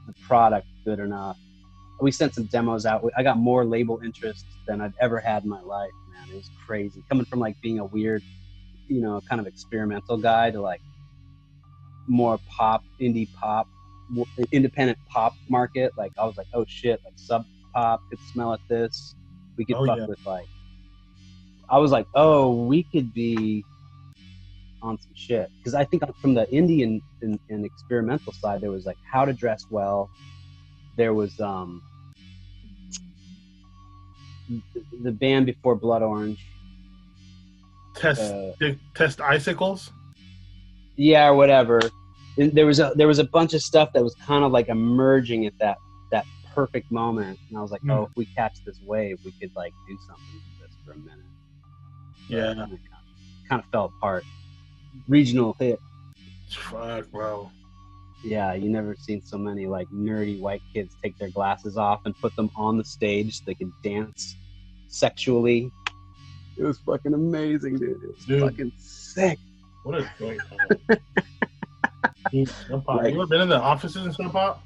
the product good enough. We sent some demos out. I got more label interest than I've ever had in my life, man. It was crazy. Coming from like being a weird, you know, kind of experimental guy to like more pop, indie pop, independent pop market. Like I was like, oh shit, like sub pop could smell at this. We could Oh, fuck yeah. with like. I was like, oh, we could be on some shit because I think from the indie and, and, experimental side, there was like how to dress well. There was um the band before Blood Orange. Test Uh, test icicles. yeah or whatever And there was a there was a bunch of stuff that was kind of like emerging at that that perfect moment and i was like Hmm. oh if we catch this wave we could like do something with this for a minute Yeah. But it kind of fell apart regional hit Fuck, bro. yeah you never seen so many like nerdy white kids take their glasses off and put them on the stage so they could dance sexually it was fucking amazing dude it was Dude. fucking sick What a great time. Dude. Like- you ever been in the offices in Sub Pop?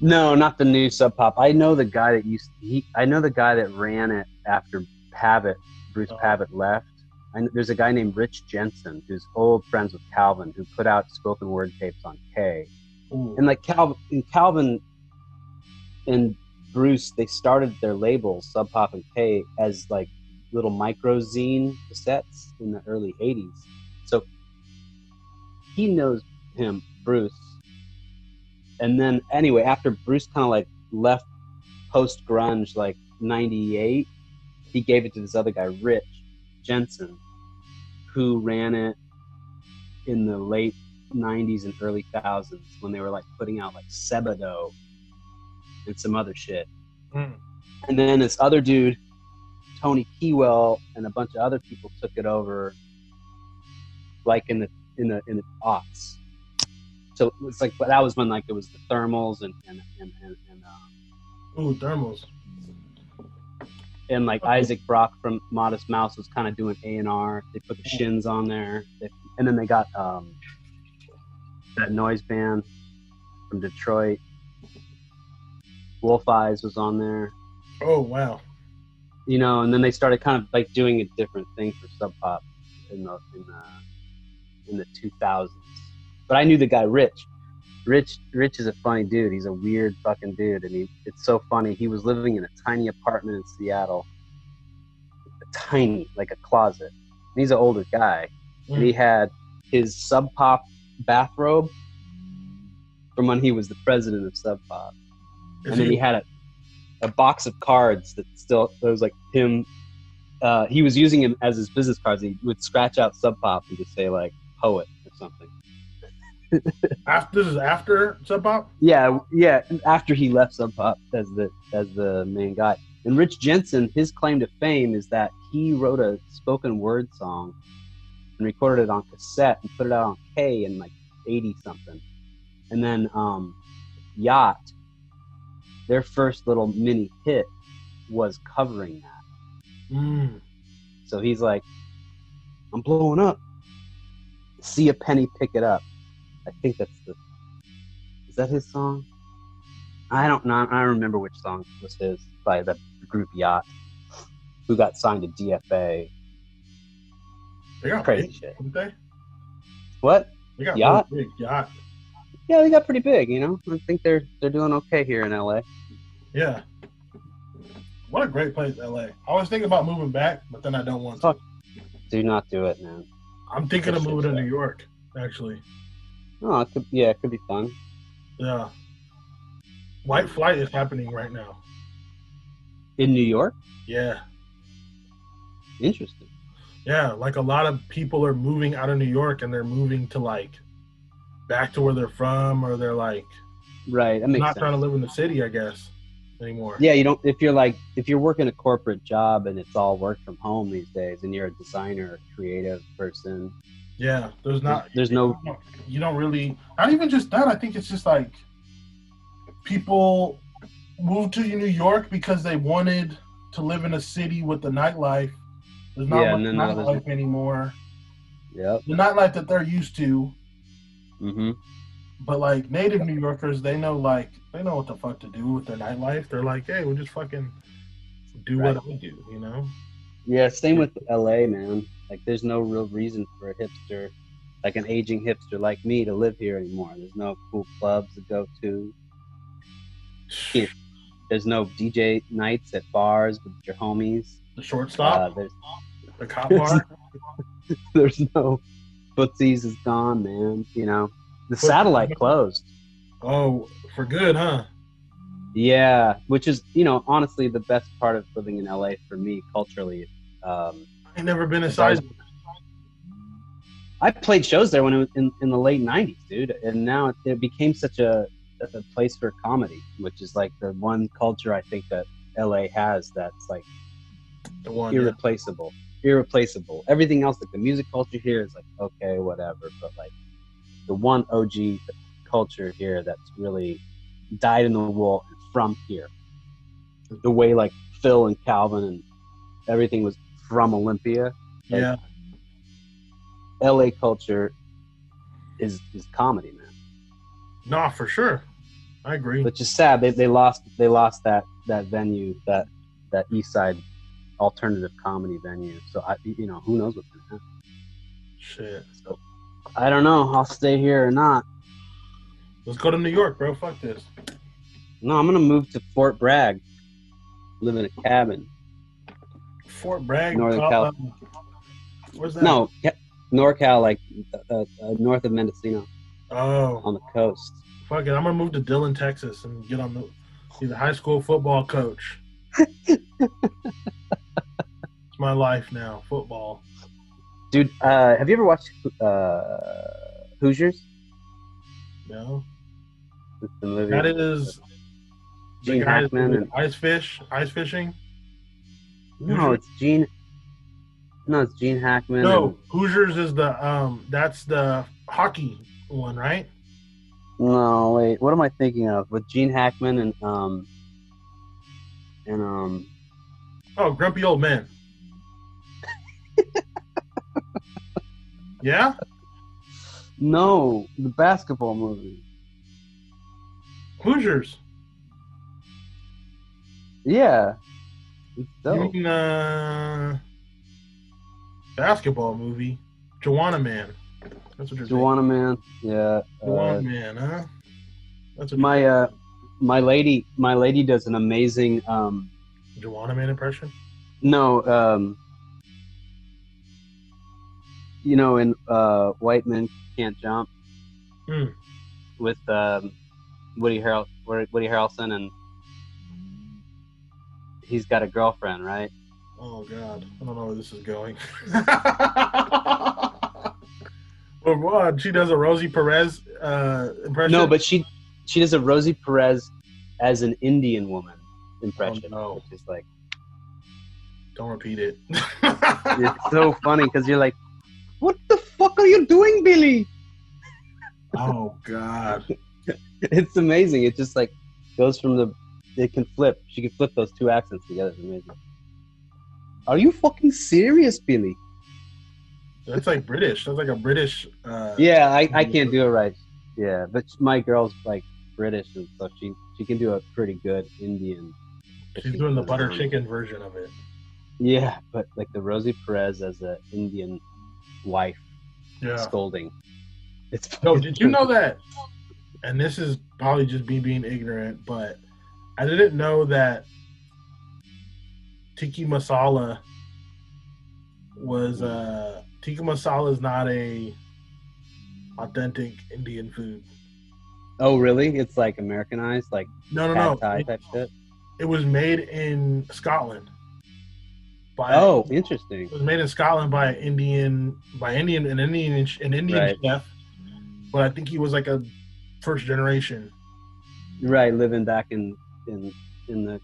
No, not the new Sub Pop. I know the guy that used he. I know the guy that ran it after Pavitt, Bruce Oh. Pavitt left. And there's a guy named Rich Jensen who's old friends with Calvin, who put out spoken word tapes on K. Ooh. And like Calvin, and Calvin and Bruce, they started their label Sub Pop and K as like little micro zine cassettes in the early '80s. So he knows him, Bruce. And then anyway, after Bruce kind of like left post grunge, like '98, he gave it to this other guy, Rich Jensen, who ran it in the late 90s and early thousands when they were like putting out like Sebadoh and some other shit. Mm. And then this other dude, Tony Kiewel, and a bunch of other people took it over, like in the in the in the aughts. So it's like that was when like it was the thermals and and and and, and, um, Ooh, thermals. and like Isaac Brock from Modest Mouse was kind of doing A and R. They put the Shins on there, they, and then they got um, that noise band from Detroit. Wolf Eyes was on there, Oh wow. you know, and then they started kind of like doing a different thing for Sub Pop in the in the in the two thousands. But I knew the guy Rich. Rich Rich is a funny dude. He's a weird fucking dude, and he it's so funny. He was living in a tiny apartment in Seattle, tiny like a closet. And he's an older guy, and he hmm. had his Sub Pop bathrobe from when he was the president of Sub Pop And then he had a, a box of cards that still that was like him. Uh, he was using him as his business cards. He would scratch out Sub Pop and just say like poet or something. after this is after Sub Pop? Yeah, yeah. After he left Sub Pop as the as the main guy, and Rich Jensen, his claim to fame is that he wrote a spoken word song and recorded it on cassette and put it out on K in like 80 something. And then um, Yacht, their first little mini hit was covering that. Mm. So he's like, I'm blowing up. See a penny pick it up. I think that's the. Is that his song? I don't know. I don't remember which song was his by the group Yacht, who got signed to DFA. They got Crazy big, shit. didn't they? What? They got Yacht? really big yacht. Yeah, they got pretty big. You know, I think they're they're doing okay here in LA. Yeah. What a great place, LA. I was thinking about moving back, but then I don't want to. Do not do it, man. I'm thinking of moving to New York, actually. Oh, it could, yeah, it could be fun. Yeah. White flight is happening right now. In New York, Yeah. interesting. Yeah, like a lot of people are moving out of New York and they're moving to like back to where they're from or they're like Right, that makes not sense. trying to live in the city, I guess, anymore. Yeah, you don't. If you're like, if you're working a corporate job and it's all work from home these days, and you're a designer, creative person, Yeah, there's not there's no. you don't really not even just that, I think it's just like people moved to New York because they wanted to live in a city with the nightlife. There's not Yeah, much no, no, nightlife anymore. Yeah. The nightlife that they're used to, Mm-hmm. But like native New Yorkers, they know like they know what the fuck to do with their nightlife. They're like, hey, we'll just fucking do what I do, you know? Yeah. Same with LA, man. Like, there's no real reason for a hipster, like an aging hipster like me, to live here anymore. There's no cool clubs to go to. Yeah. There's no DJ nights at bars with your homies. The Uh, shortstop, there's the cop bar. there's no footsies is gone, man. You know, the satellite closed. Oh, for good, huh? Yeah, which is you know honestly the best part of living in LA for me culturally. Um, I ain't never been inside. I played shows there when it was in, in the late '90s, dude, and now it, it became such a, a place for comedy, which is like the one culture I think that LA has that's like The one. yeah. irreplaceable. Irreplaceable. Everything else, like the music culture here, is like okay, whatever. But like the one OG culture here that's really dyed in the wool and from here. The way like Phil and Calvin and everything was from Olympia. Yeah. LA culture is is comedy, man. No, for sure. I agree. Which is sad. They, they lost they lost that that venue that that East Side alternative comedy venue. So I you know who knows what's gonna happen. Shit. So I don't know. I'll stay here or not. Let's go to New York, bro. Fuck this. No, I'm gonna move to Fort Bragg, live in a cabin. Fort Bragg. Northern Cal- Where's that? No, Ca- NorCal, like uh, uh, north of Mendocino Oh, on the coast. fuck it. I'm gonna move to Dillon, Texas, and get on the be the high school football coach. it's my life now, football. Dude, uh, have you ever watched uh, Hoosiers? No, It's the movie. That is the Gene guys Hackman and ice fish, ice fishing. no, Hoosiers? it's Gene. No, it's Gene Hackman. No, and- Hoosiers is the um. That's the hockey one, right? no, wait. What am I thinking of? With Gene Hackman and um and um Oh, grumpy old man. yeah. no, the basketball movie. Hoosiers. Yeah, You mean uh, basketball movie? Joanna Man. That's what you're Joanna Man. Yeah. saying. Joanna Uh, Man, huh? That's what my uh, my lady, my lady does an amazing um Joanna Man impression. No, um, you know, in uh, White Men Can't Jump Hmm. with um, Woody Harrel, Woody Harrelson, and he's got a girlfriend, right? Oh God, I don't know where this is going. Well, what? She does a Rosie Perez uh, impression. No, but she she does a Rosie Perez as an Indian woman impression, Oh, no. which is like don't repeat it. it's so funny because you're like, what the fuck are you doing, Billy? Oh God. It's amazing. It just like goes from the. It can flip. She can flip those two accents together. It's amazing. Are you fucking serious, Billy? That's like British. That's like a British. Uh, Yeah, I, I can't do it right. Yeah, but my girl's like British, and so she she can do a pretty good Indian. She's doing the butter chicken version of it. Yeah, but like the Rosie Perez as an Indian wife Yeah. scolding. It's No, did you know that? And this is probably just me being ignorant, but I didn't know that tikka masala was uh tikka masala is not a authentic Indian food. Oh, really? It's like Americanized, like No, no, no. thai It, type shit. it was made in Scotland. By, Oh, interesting. it was made in Scotland by an Indian by Indian an Indian an Indian Right. chef, but I think he was like a first generation. Right, living back in in in the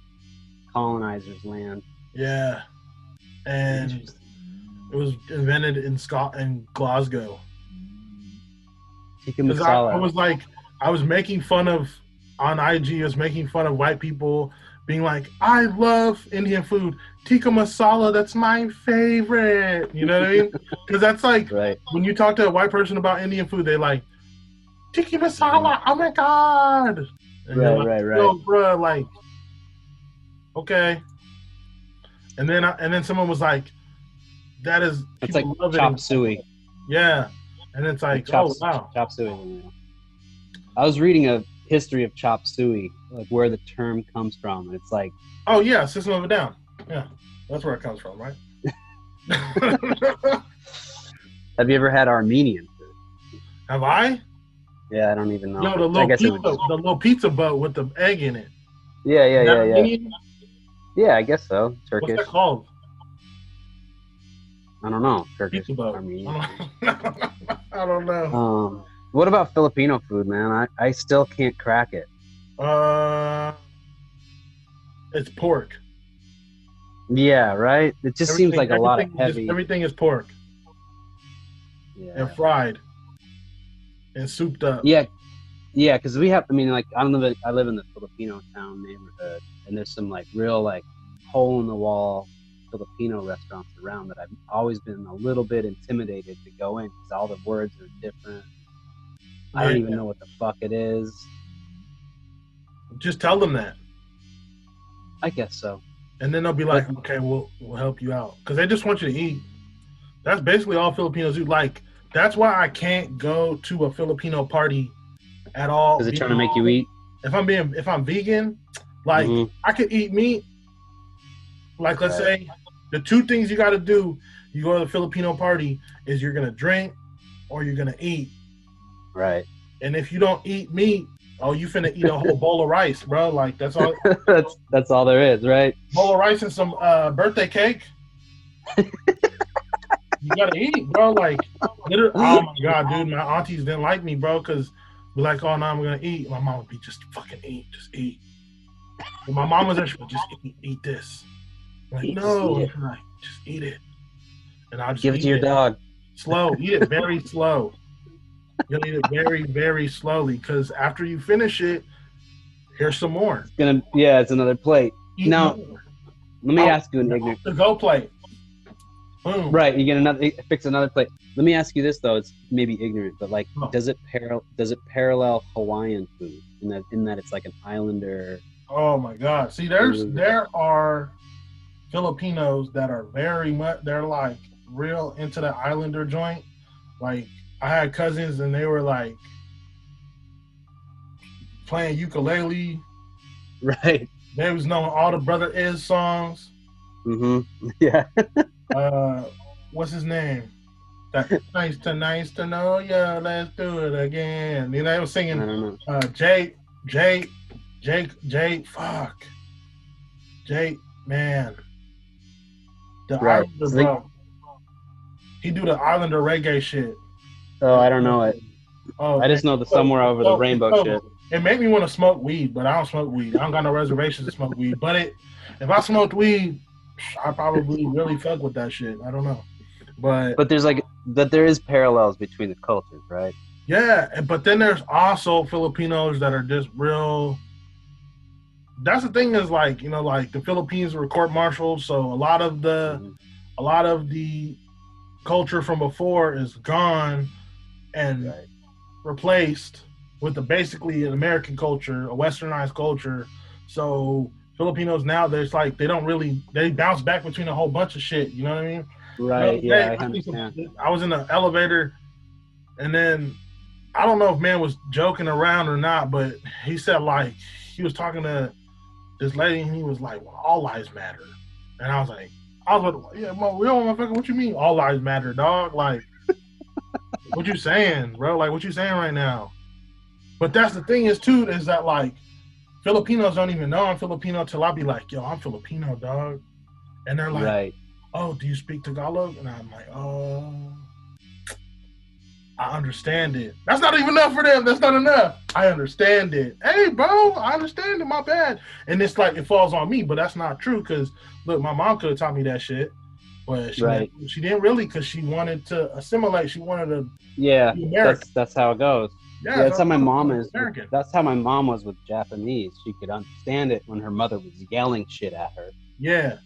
colonizers' land. Yeah, and it was invented in Scot in Glasgow. Tikka I. I was like, I was making fun of on IG. I was making fun of white people being like, "I love Indian food, tikka masala. That's my favorite." You know what I mean? Because that's like right. when you talk to a white person about Indian food, they like tikka oh masala. Oh my god! And Right, like, right, right. Yo, bruh, like, okay. And then, I, and then someone was like, "That is It's like love chop in- suey. Yeah, and it's like, chop, oh wow, chop suey. I was reading a history of chop suey, like where the term comes from. and It's like oh yeah, System of a Down. Yeah, that's where it comes from, right? Have you ever had Armenian food? Have I? Yeah, I don't even know. Yo, the little pizza, was. the little pizza boat with the egg in it. Yeah, yeah, yeah, yeah. Armenian? Yeah, I guess so. Turkish. What's that called? I don't know. Turkish. Pizza. Armenian. I don't know. Um, what about Filipino food, man? I, I still can't crack it. Uh, it's pork. Yeah, right. It just seems like Everything- a lot of everything heavy. everything is pork Yeah. and fried and souped up. Yeah, yeah, because we have. I mean, like I don't live. In, I live in the Filipino town neighborhood, and there's some like real like hole in the wall Filipino restaurants around that I've always been a little bit intimidated to go in because all the words are different. I don't even know what the fuck it is. Just tell them that, I guess so. and then they'll be like, "Okay, we'll we'll help you out," because they just want you to eat. That's basically all Filipinos do. Like that's why I can't go to a Filipino party at all. Is it trying to make you eat? If I'm being if I'm vegan, like Mhm. I could eat meat. Like let's Right. say the two things you got to do, you go to the Filipino party is you're gonna drink or you're gonna eat. Right. And if you don't eat meat, oh, you finna eat a whole bowl of rice, bro. Like that's all. that's that's all there is, right? bowl of rice and some uh, birthday cake. you gotta eat, bro. Like, literally, oh my god, dude, my aunties didn't like me, bro, because we're like, oh no, I'm gonna eat. My mom would be just fucking eat, just eat. And my mom was there, she would just eat, eat this. I'm like, Eat- no, just eat like, just eat it. And I'll just Give it to your dog. slow. Eat it very slow. You gotta eat it very, very slowly, because after you finish it, here's some more. Gonna yeah, it's another plate. Eat Now- more. Let me Oh. ask you an ignorant. The go plate. Boom. Right, you get another fix another plate. Let me ask you this though, it's maybe ignorant, but like Oh. does it parallel does it parallel Hawaiian food in that in that it's like an islander Oh my God! See, there's Mm. there are Filipinos that are very much they're like real into the Islander joint. Like I had cousins and they were like playing ukulele. Right. They was knowing all the Brother Iz songs. Mm-hmm. Yeah. Uh, what's his name? Nice to nice to know ya. Let's do it again. You know, they were singing uh, Jake, Jake, Jake, Jake, fuck, Jake, man, the Right. Islander, bro. He do the Islander reggae shit. Oh, I don't know it. Oh, I just know the somewhere over the Oh, rainbow oh, shit. It made me want to smoke weed, but I don't smoke weed. I don't got no reservations to smoke weed. But it, if I smoked weed, I probably really fuck with that shit. I don't know, but But there's like that there is parallels between the cultures, right? Yeah, but then there's also Filipinos that are just real. That's the thing is like you know like the Philippines were court martialed, so a lot of the Mhm. a lot of the culture from before is gone and Right. replaced with the basically an American culture, a westernized culture. So Filipinos now there's like they don't really they bounce back between a whole bunch of shit. You know what I mean? Right. The Yeah, other I understand. I was in the elevator, and then I don't know if man was joking around or not, but he said like he was talking to this lady, and he was like, "Well, all lives matter," and I was like, "I was like, yeah, mo- motherfucker, what you mean all lives matter, dog? Like, what you saying, bro? Like, what you saying right now?" But that's the thing is too is that like Filipinos don't even know I'm Filipino till I be like, "Yo, I'm Filipino, dog," and they're like right. oh, do you speak Tagalog? And I'm like, oh, I understand it. That's not even enough for them. That's not enough. I understand it. Hey, bro, I understand it. My bad. And it's like it falls on me, but that's not true. Cause look, my mom could have taught me that shit, but she Right. didn't, she didn't really because she wanted to assimilate. She wanted to Yeah. be That's that's how it goes. Yeah, Yeah, that's how my mom is. American. That's how my mom was with Japanese. She could understand it when her mother was yelling shit at her Yeah,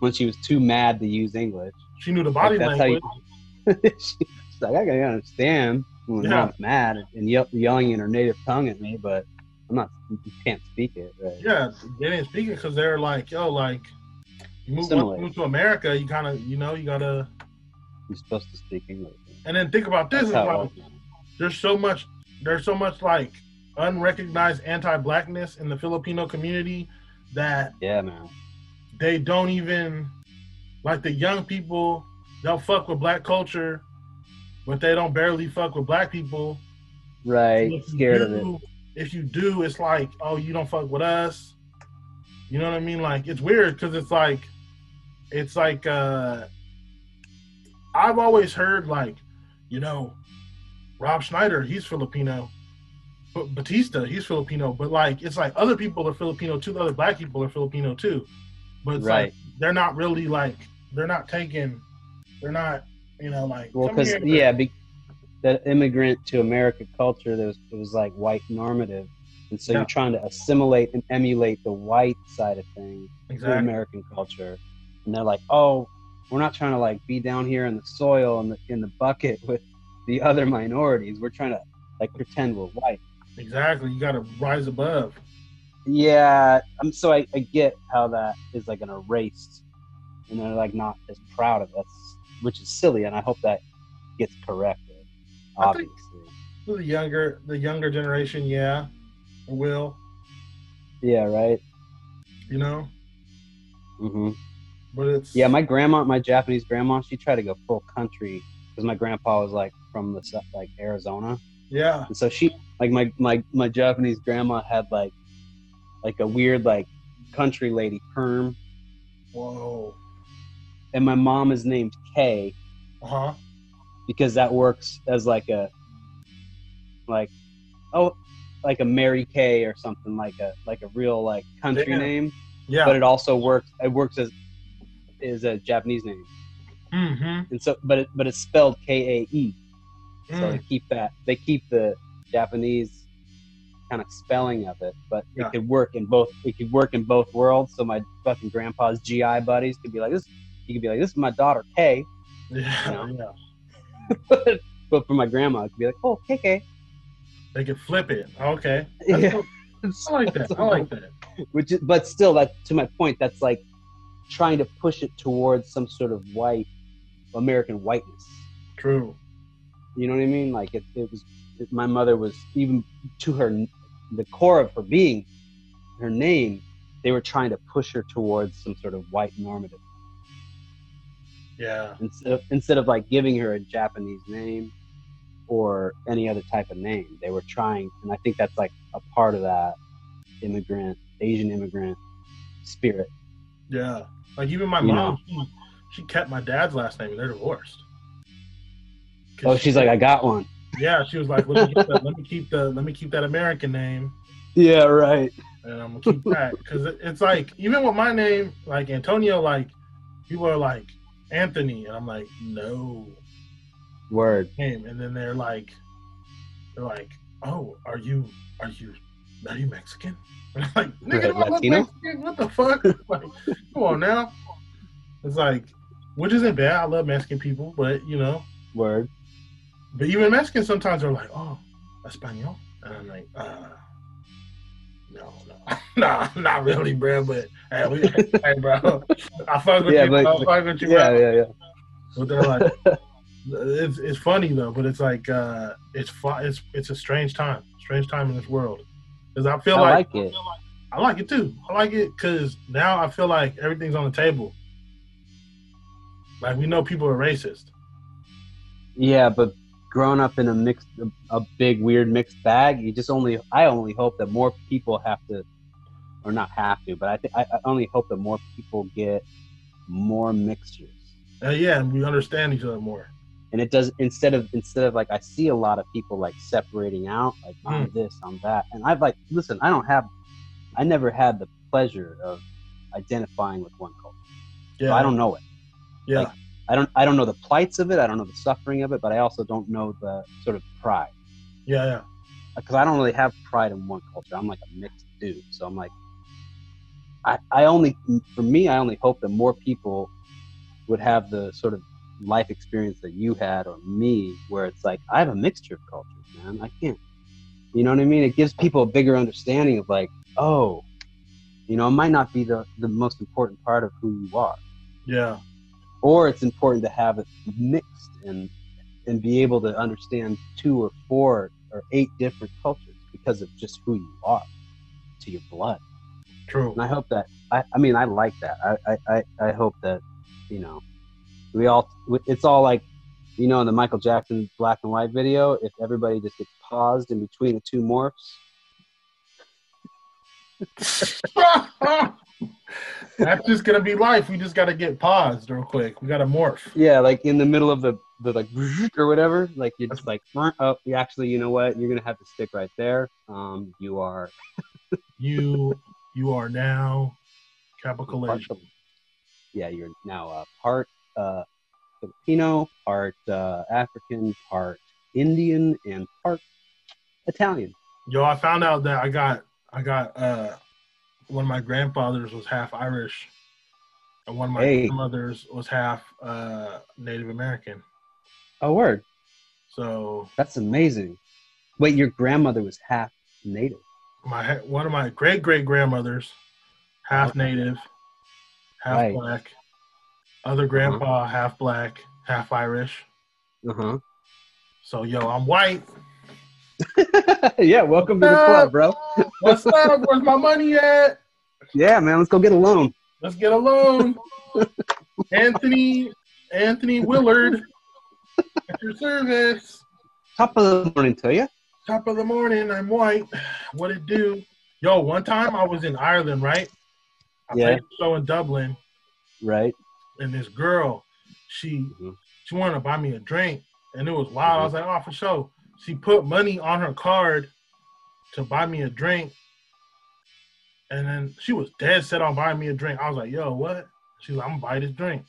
when she was too mad to use English. she knew the body Like, that's how language. you- She's like, I gotta understand when Yeah. mom's mad and yell, yelling in her native tongue at me, but I'm not. You can't speak it. Right? Yeah, they didn't speak it because they're like, yo, like you move, you move to America, you kind of, you know, you gotta. You're supposed to speak English. And then think about this: That's is how like, there's so much, there's so much like unrecognized anti-blackness in the Filipino community that Yeah, man. they don't even like the young people. They'll fuck with black culture, but they don't barely fuck with black people. Right. You Scared of it. If you do, it's like, oh, you don't fuck with us. You know what I mean? Like it's weird because it's like, it's like, uh I've always heard like, you know, Rob Schneider, he's Filipino. But Batista, he's Filipino. But like, it's like other people are Filipino too. The other black people are Filipino too. But it's Right. like they're not really like they're not taking, they're not, you know, like. Well, because yeah, be, that immigrant to American culture, there was, it was like white normative, and so Yeah. you're trying to assimilate and emulate the white side of things to exactly. American culture, and they're like, oh, we're not trying to like be down here in the soil in the in the bucket with the other minorities. We're trying to like pretend we're white. Exactly. You got to rise above. Yeah, um, so I, I get how that is like an erased, and they're like not as proud of us, which is silly, and I hope that gets corrected. Obviously, The younger, the younger generation, yeah, will. yeah, right. You know, Mm-hmm. but it's Yeah, my grandma, my Japanese grandma, she tried to go full country because my grandpa was like from the like Arizona, yeah, and so she like my my my Japanese grandma had like like a weird like country lady perm, whoa, and my mom is named Kay. uh huh, because that works as like a like oh like a Mary Kay or something like a like a real like country name, yeah, but it also works. It works as is a Japanese name, mm-hmm. and so but it, but it's spelled K A E. So Mm. they keep that they keep the Japanese kind of spelling of it, but Yeah. it could work in both. It could work in both worlds. So my fucking grandpa's GI buddies could be like this. He could be like, "This is my daughter Kay," yeah, you yeah. but for my grandma, it could be like, "Oh, KK." They could flip it. Okay, That's Yeah. cool. I like that. I like that. which is, but still that to my point that's like trying to push it towards some sort of white american whiteness True. You know what i mean like it, it was it, my mother was even to her the core of her being her name they were trying to push her towards some sort of white normative Yeah, instead of, instead of like giving her a japanese name or any other type of name they were trying and i think that's like a part of that immigrant asian immigrant spirit yeah. Like even my You mom, she, she kept my dad's last name. and They're divorced. Oh she's like i got one yeah. She was like, let me, keep the, let me keep the, let me keep that American name. Yeah, right. and I'm gonna keep that because it's like even with my name, like Antonio, like people are like Anthony, and I'm like no Word. name, and then they're like, they're like, "Oh, are you are you are you Mexican?" And I'm like, "Nigga, Right, I look Latino? Mexican? What the fuck? like, come on now." It's like, which isn't bad. I love Mexican people, but you know, Word. But even Mexicans sometimes are like, "Oh, Espanol," and I'm like, "Uh, no, no, no, not really, bro." But hey, we, hey, bro, I fuck with Yeah, you. but- I fuck with you, Yeah, bro. yeah, yeah. But they're like, it's it's funny though. But it's like, uh, it's fu- it's it's a strange time, strange time in this world. Because I feel I like, like it. I like it too. I like it because now I feel like everything's on the table. Like we know people are racist. Yeah, but growing up in a mixed, a big weird mixed bag, you just only. I only hope that more people have to, or not have to, but I think I only hope that more people get more mixtures. Uh, yeah, and we understand each other more. and it does instead of instead of like I see a lot of people like separating out like I'm Mm. this I'm that and I've like listen I don't have I never had the pleasure of identifying with one culture Yeah, so I don't know it Yeah, like, I don't I don't know the plights of it I don't know the suffering of it but I also don't know the sort of pride yeah, yeah. because I don't really have pride in one culture I'm like a mixed dude so I'm like I I only for me I only hope that more people would have the sort of life experience that you had or me where it's like I have a mixture of cultures, man. I can't you know what I mean? It gives people a bigger understanding of like, oh, you know, it might not be the, the most important part of who you are. Yeah, Or it's important to have it mixed and and be able to understand two or four or eight different cultures because of just who you are to your blood. true. And I hope that I, I mean I like that. I, I, I, I hope that, you know, we all it's all like you know in the Michael Jackson black and white video, if everybody just gets paused in between the two morphs. That's just gonna be life. We just gotta get paused real quick. We gotta morph. Yeah, like in the middle of the, the like or whatever, like you're just like oh you actually you know what, you're gonna have to stick right there. Um you are You you are now capitalization. yeah, you're now uh, part uh, Filipino, part uh, African, part Indian, and part Italian. Yo, I found out that I got I got uh one of my grandfathers was half Irish and one of my Hey. grandmothers was half uh Native American. Oh, word! So That's amazing. Wait, your grandmother was half native. my one of my great great grandmothers half Okay. Native, half Right. black. Other grandpa half black, half Irish. Uh huh. So yo, I'm white. yeah, welcome to the club, bro. What's up? Where's my money at? Yeah, man, let's go get a loan. Let's get a loan. Anthony, Anthony Willard, at your service. Top of the morning to you. Top of the morning, I'm white. What it do? Yo, one time I was in Ireland, right? I Yeah. played a show in Dublin, Right. and this girl, she Mhm. she wanted to buy me a drink, and it was wild. I was like, oh, for sure. She put money on her card to buy me a drink, and then she was dead set on buying me a drink. I was like, yo, what? She's like, I'm gonna buy this drink.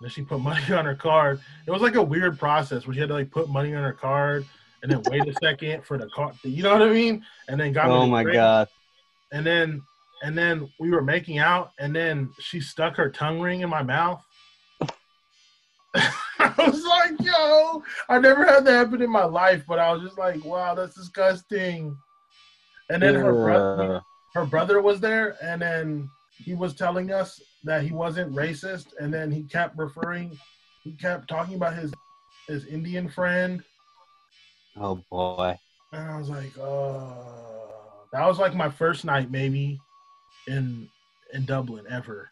then she put money on her card. It was like a weird process where she had to like put money on her card and then wait a second for the card. You know what I mean? And then got me Oh my drink god. and then and then we were making out and then she stuck her tongue ring in my mouth i was like yo i never had that happen in my life but i was just like wow that's disgusting and then her brother. Her brother was there and then he was telling us that he wasn't racist and then he kept referring he kept talking about his his indian friend Oh boy. and I was like, uh, that was like my first night maybe in in Dublin ever.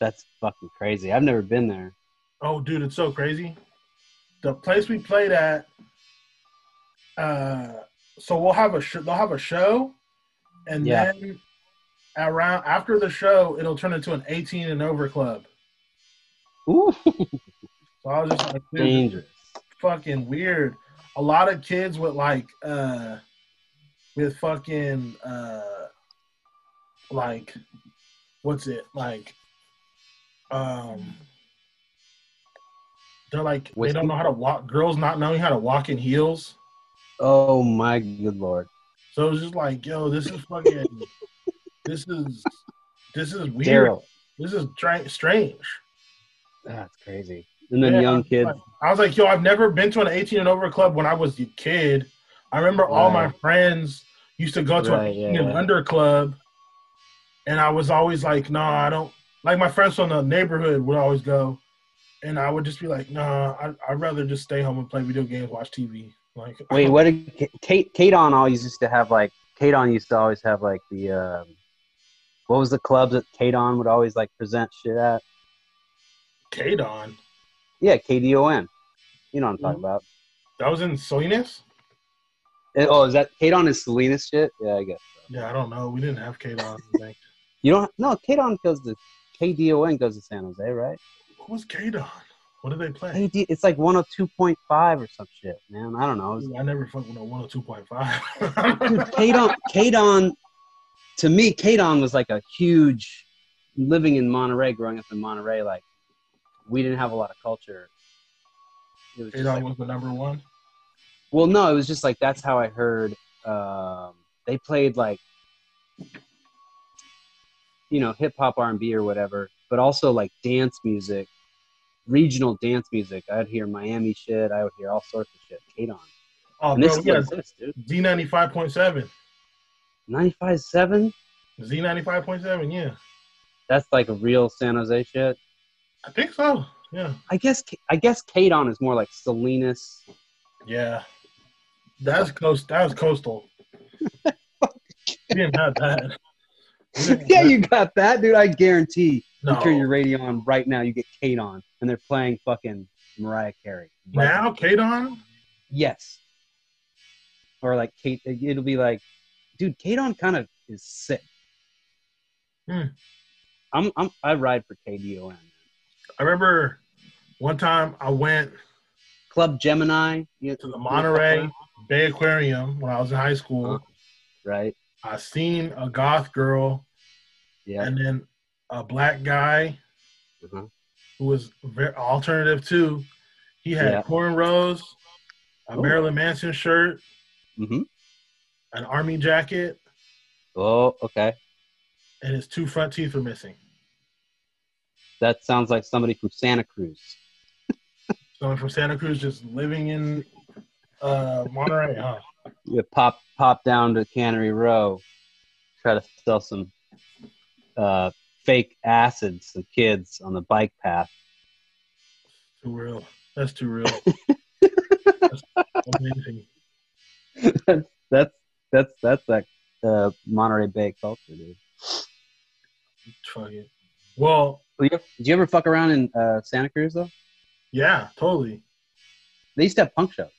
That's fucking crazy. I've never been there. Oh, dude, it's so crazy. The place we played at, uh, so we'll have a sh- they'll have a show, and Yeah. then around after the show, it'll turn into an 18 and over club. Ooh, So I was just like, dude, dangerous. fucking weird. A lot of kids with like uh with fucking uh like what's it like um they're like they don't know how to walk girls not knowing how to walk in heels Oh my good lord. So it was just like, yo, this is fucking, this is, this is weird. Daryl. This is tra- strange. That's crazy. And then Yeah, young kids. like- I was like, yo, I've never been to an 18 and over club when I was a kid. I remember all my friends used to go to Right, an yeah, and under club, and I was always like, no, I don't. Like my friends from the neighborhood would always go, and I would just be like, nah, I, I'd rather just stay home and play video games, watch TV. Like, Wait, what did K- Kate KDON always used to have like KDON used to always have like the um what was the club that KDON would always like present shit at? K-Don? Yeah, KDON. You know what I'm talking Mhm. about. That was in Salinas? Eh, Oh, is that KDON is Salinas shit? Yeah, I guess. Yeah, I don't know. We didn't have K-Don. You don't no KDON goes to KDON goes to San Jose, right? What was K-Don? What did they play? It's like 102.5 or some shit, man. I don't know. I never fucked with a 102.5. Dude, KDON, KDON, to me, KDON was like a huge. Living in Monterey, growing up in Monterey, like we didn't have a lot of culture. It was just like, was the number one. well, no, it was just like that's how I heard. Um, they played like, you know, hip hop, R and B, or whatever, but also like dance music, regional dance music. I'd hear Miami shit. I would hear all sorts of shit. KDON, Oh, and bro, this we still got exists, dude. Z95.7. 95.7. Z95.7, yeah. That's like a real San Jose shit. I think so. Yeah. I guess I guess KDON is more like Salinas. Yeah. That's coast. That was coastal. we didn't have that. Yeah, you got that, dude. I guarantee. no. You turn your radio on right now, you get KDON, and they're playing fucking Mariah Carey. Right now, K-Don? Yes. Or like Kate, it'll be like, dude, KDON kind of is sick. Hmm. I'm, I'm, I ride for KDON. I remember one time I went Club Gemini. You, to the Monterey Bay Aquarium when I was in high school. Right. I seen a goth girl Yeah. and then a black guy Uh-huh. who was very alternative too. He had Yeah. cornrows, a Ooh. Marilyn Manson shirt, hmm an army jacket, Oh, okay. and his two front teeth were missing. That sounds like somebody from Santa Cruz. Someone from Santa Cruz just living in uh, Monterey, huh? you pop pop down to Cannery Row, try to sell some uh, fake acid to kids on the bike path. Too real. That's too real. That's amazing. that's that's that's that uh, Monterey Bay culture, dude. Fuck it. Well, you- Did you ever fuck around in uh, Santa Cruz though? yeah, totally. They used to have punk shows,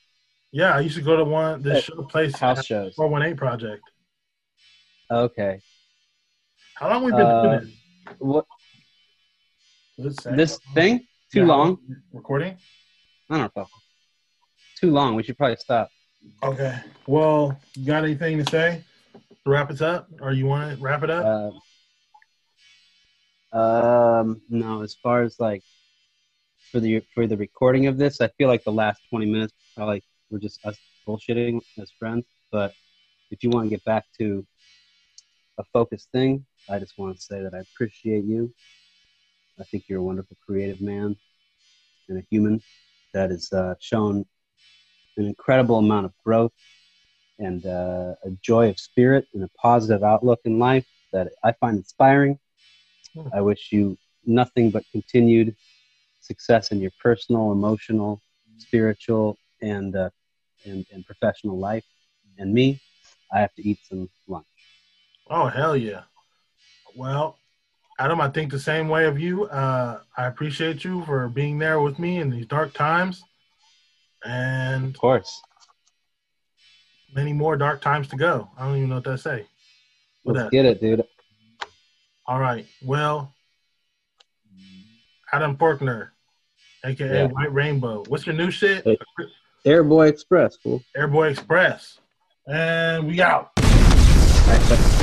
Yeah, I used to go to one this show place house shows. four one eight project. Okay. How long we been Uh, doing What this? This thing? Too Yeah, long? recording. I don't know. Too long. We should probably stop. Okay. Well, you got anything to say? To wrap it up, or you want to wrap it up? Uh, um, no, as far as like for the for the recording of this, I feel like the last twenty minutes probably we're just us bullshitting as friends. But if you want to get back to a focused thing, I just want to say that I appreciate you. I think you're a wonderful creative man and a human that has uh, shown an incredible amount of growth and uh, a joy of spirit and a positive outlook in life that I find inspiring. I wish you nothing but continued success in your personal, emotional, spiritual, and uh, and, and professional life. And me, I have to eat some lunch. Oh hell yeah! Well, Adam, I think the same way of you. Uh, I appreciate you for being there with me in these dark times, and Of course. many more dark times to go. I don't even know what to say. Let's that. get it, dude. All right. Well, Adam Forkner, aka Yeah. White Rainbow. What's your new shit? Hey. Airboy Express, fool. Airboy Express. And we out. All right, but-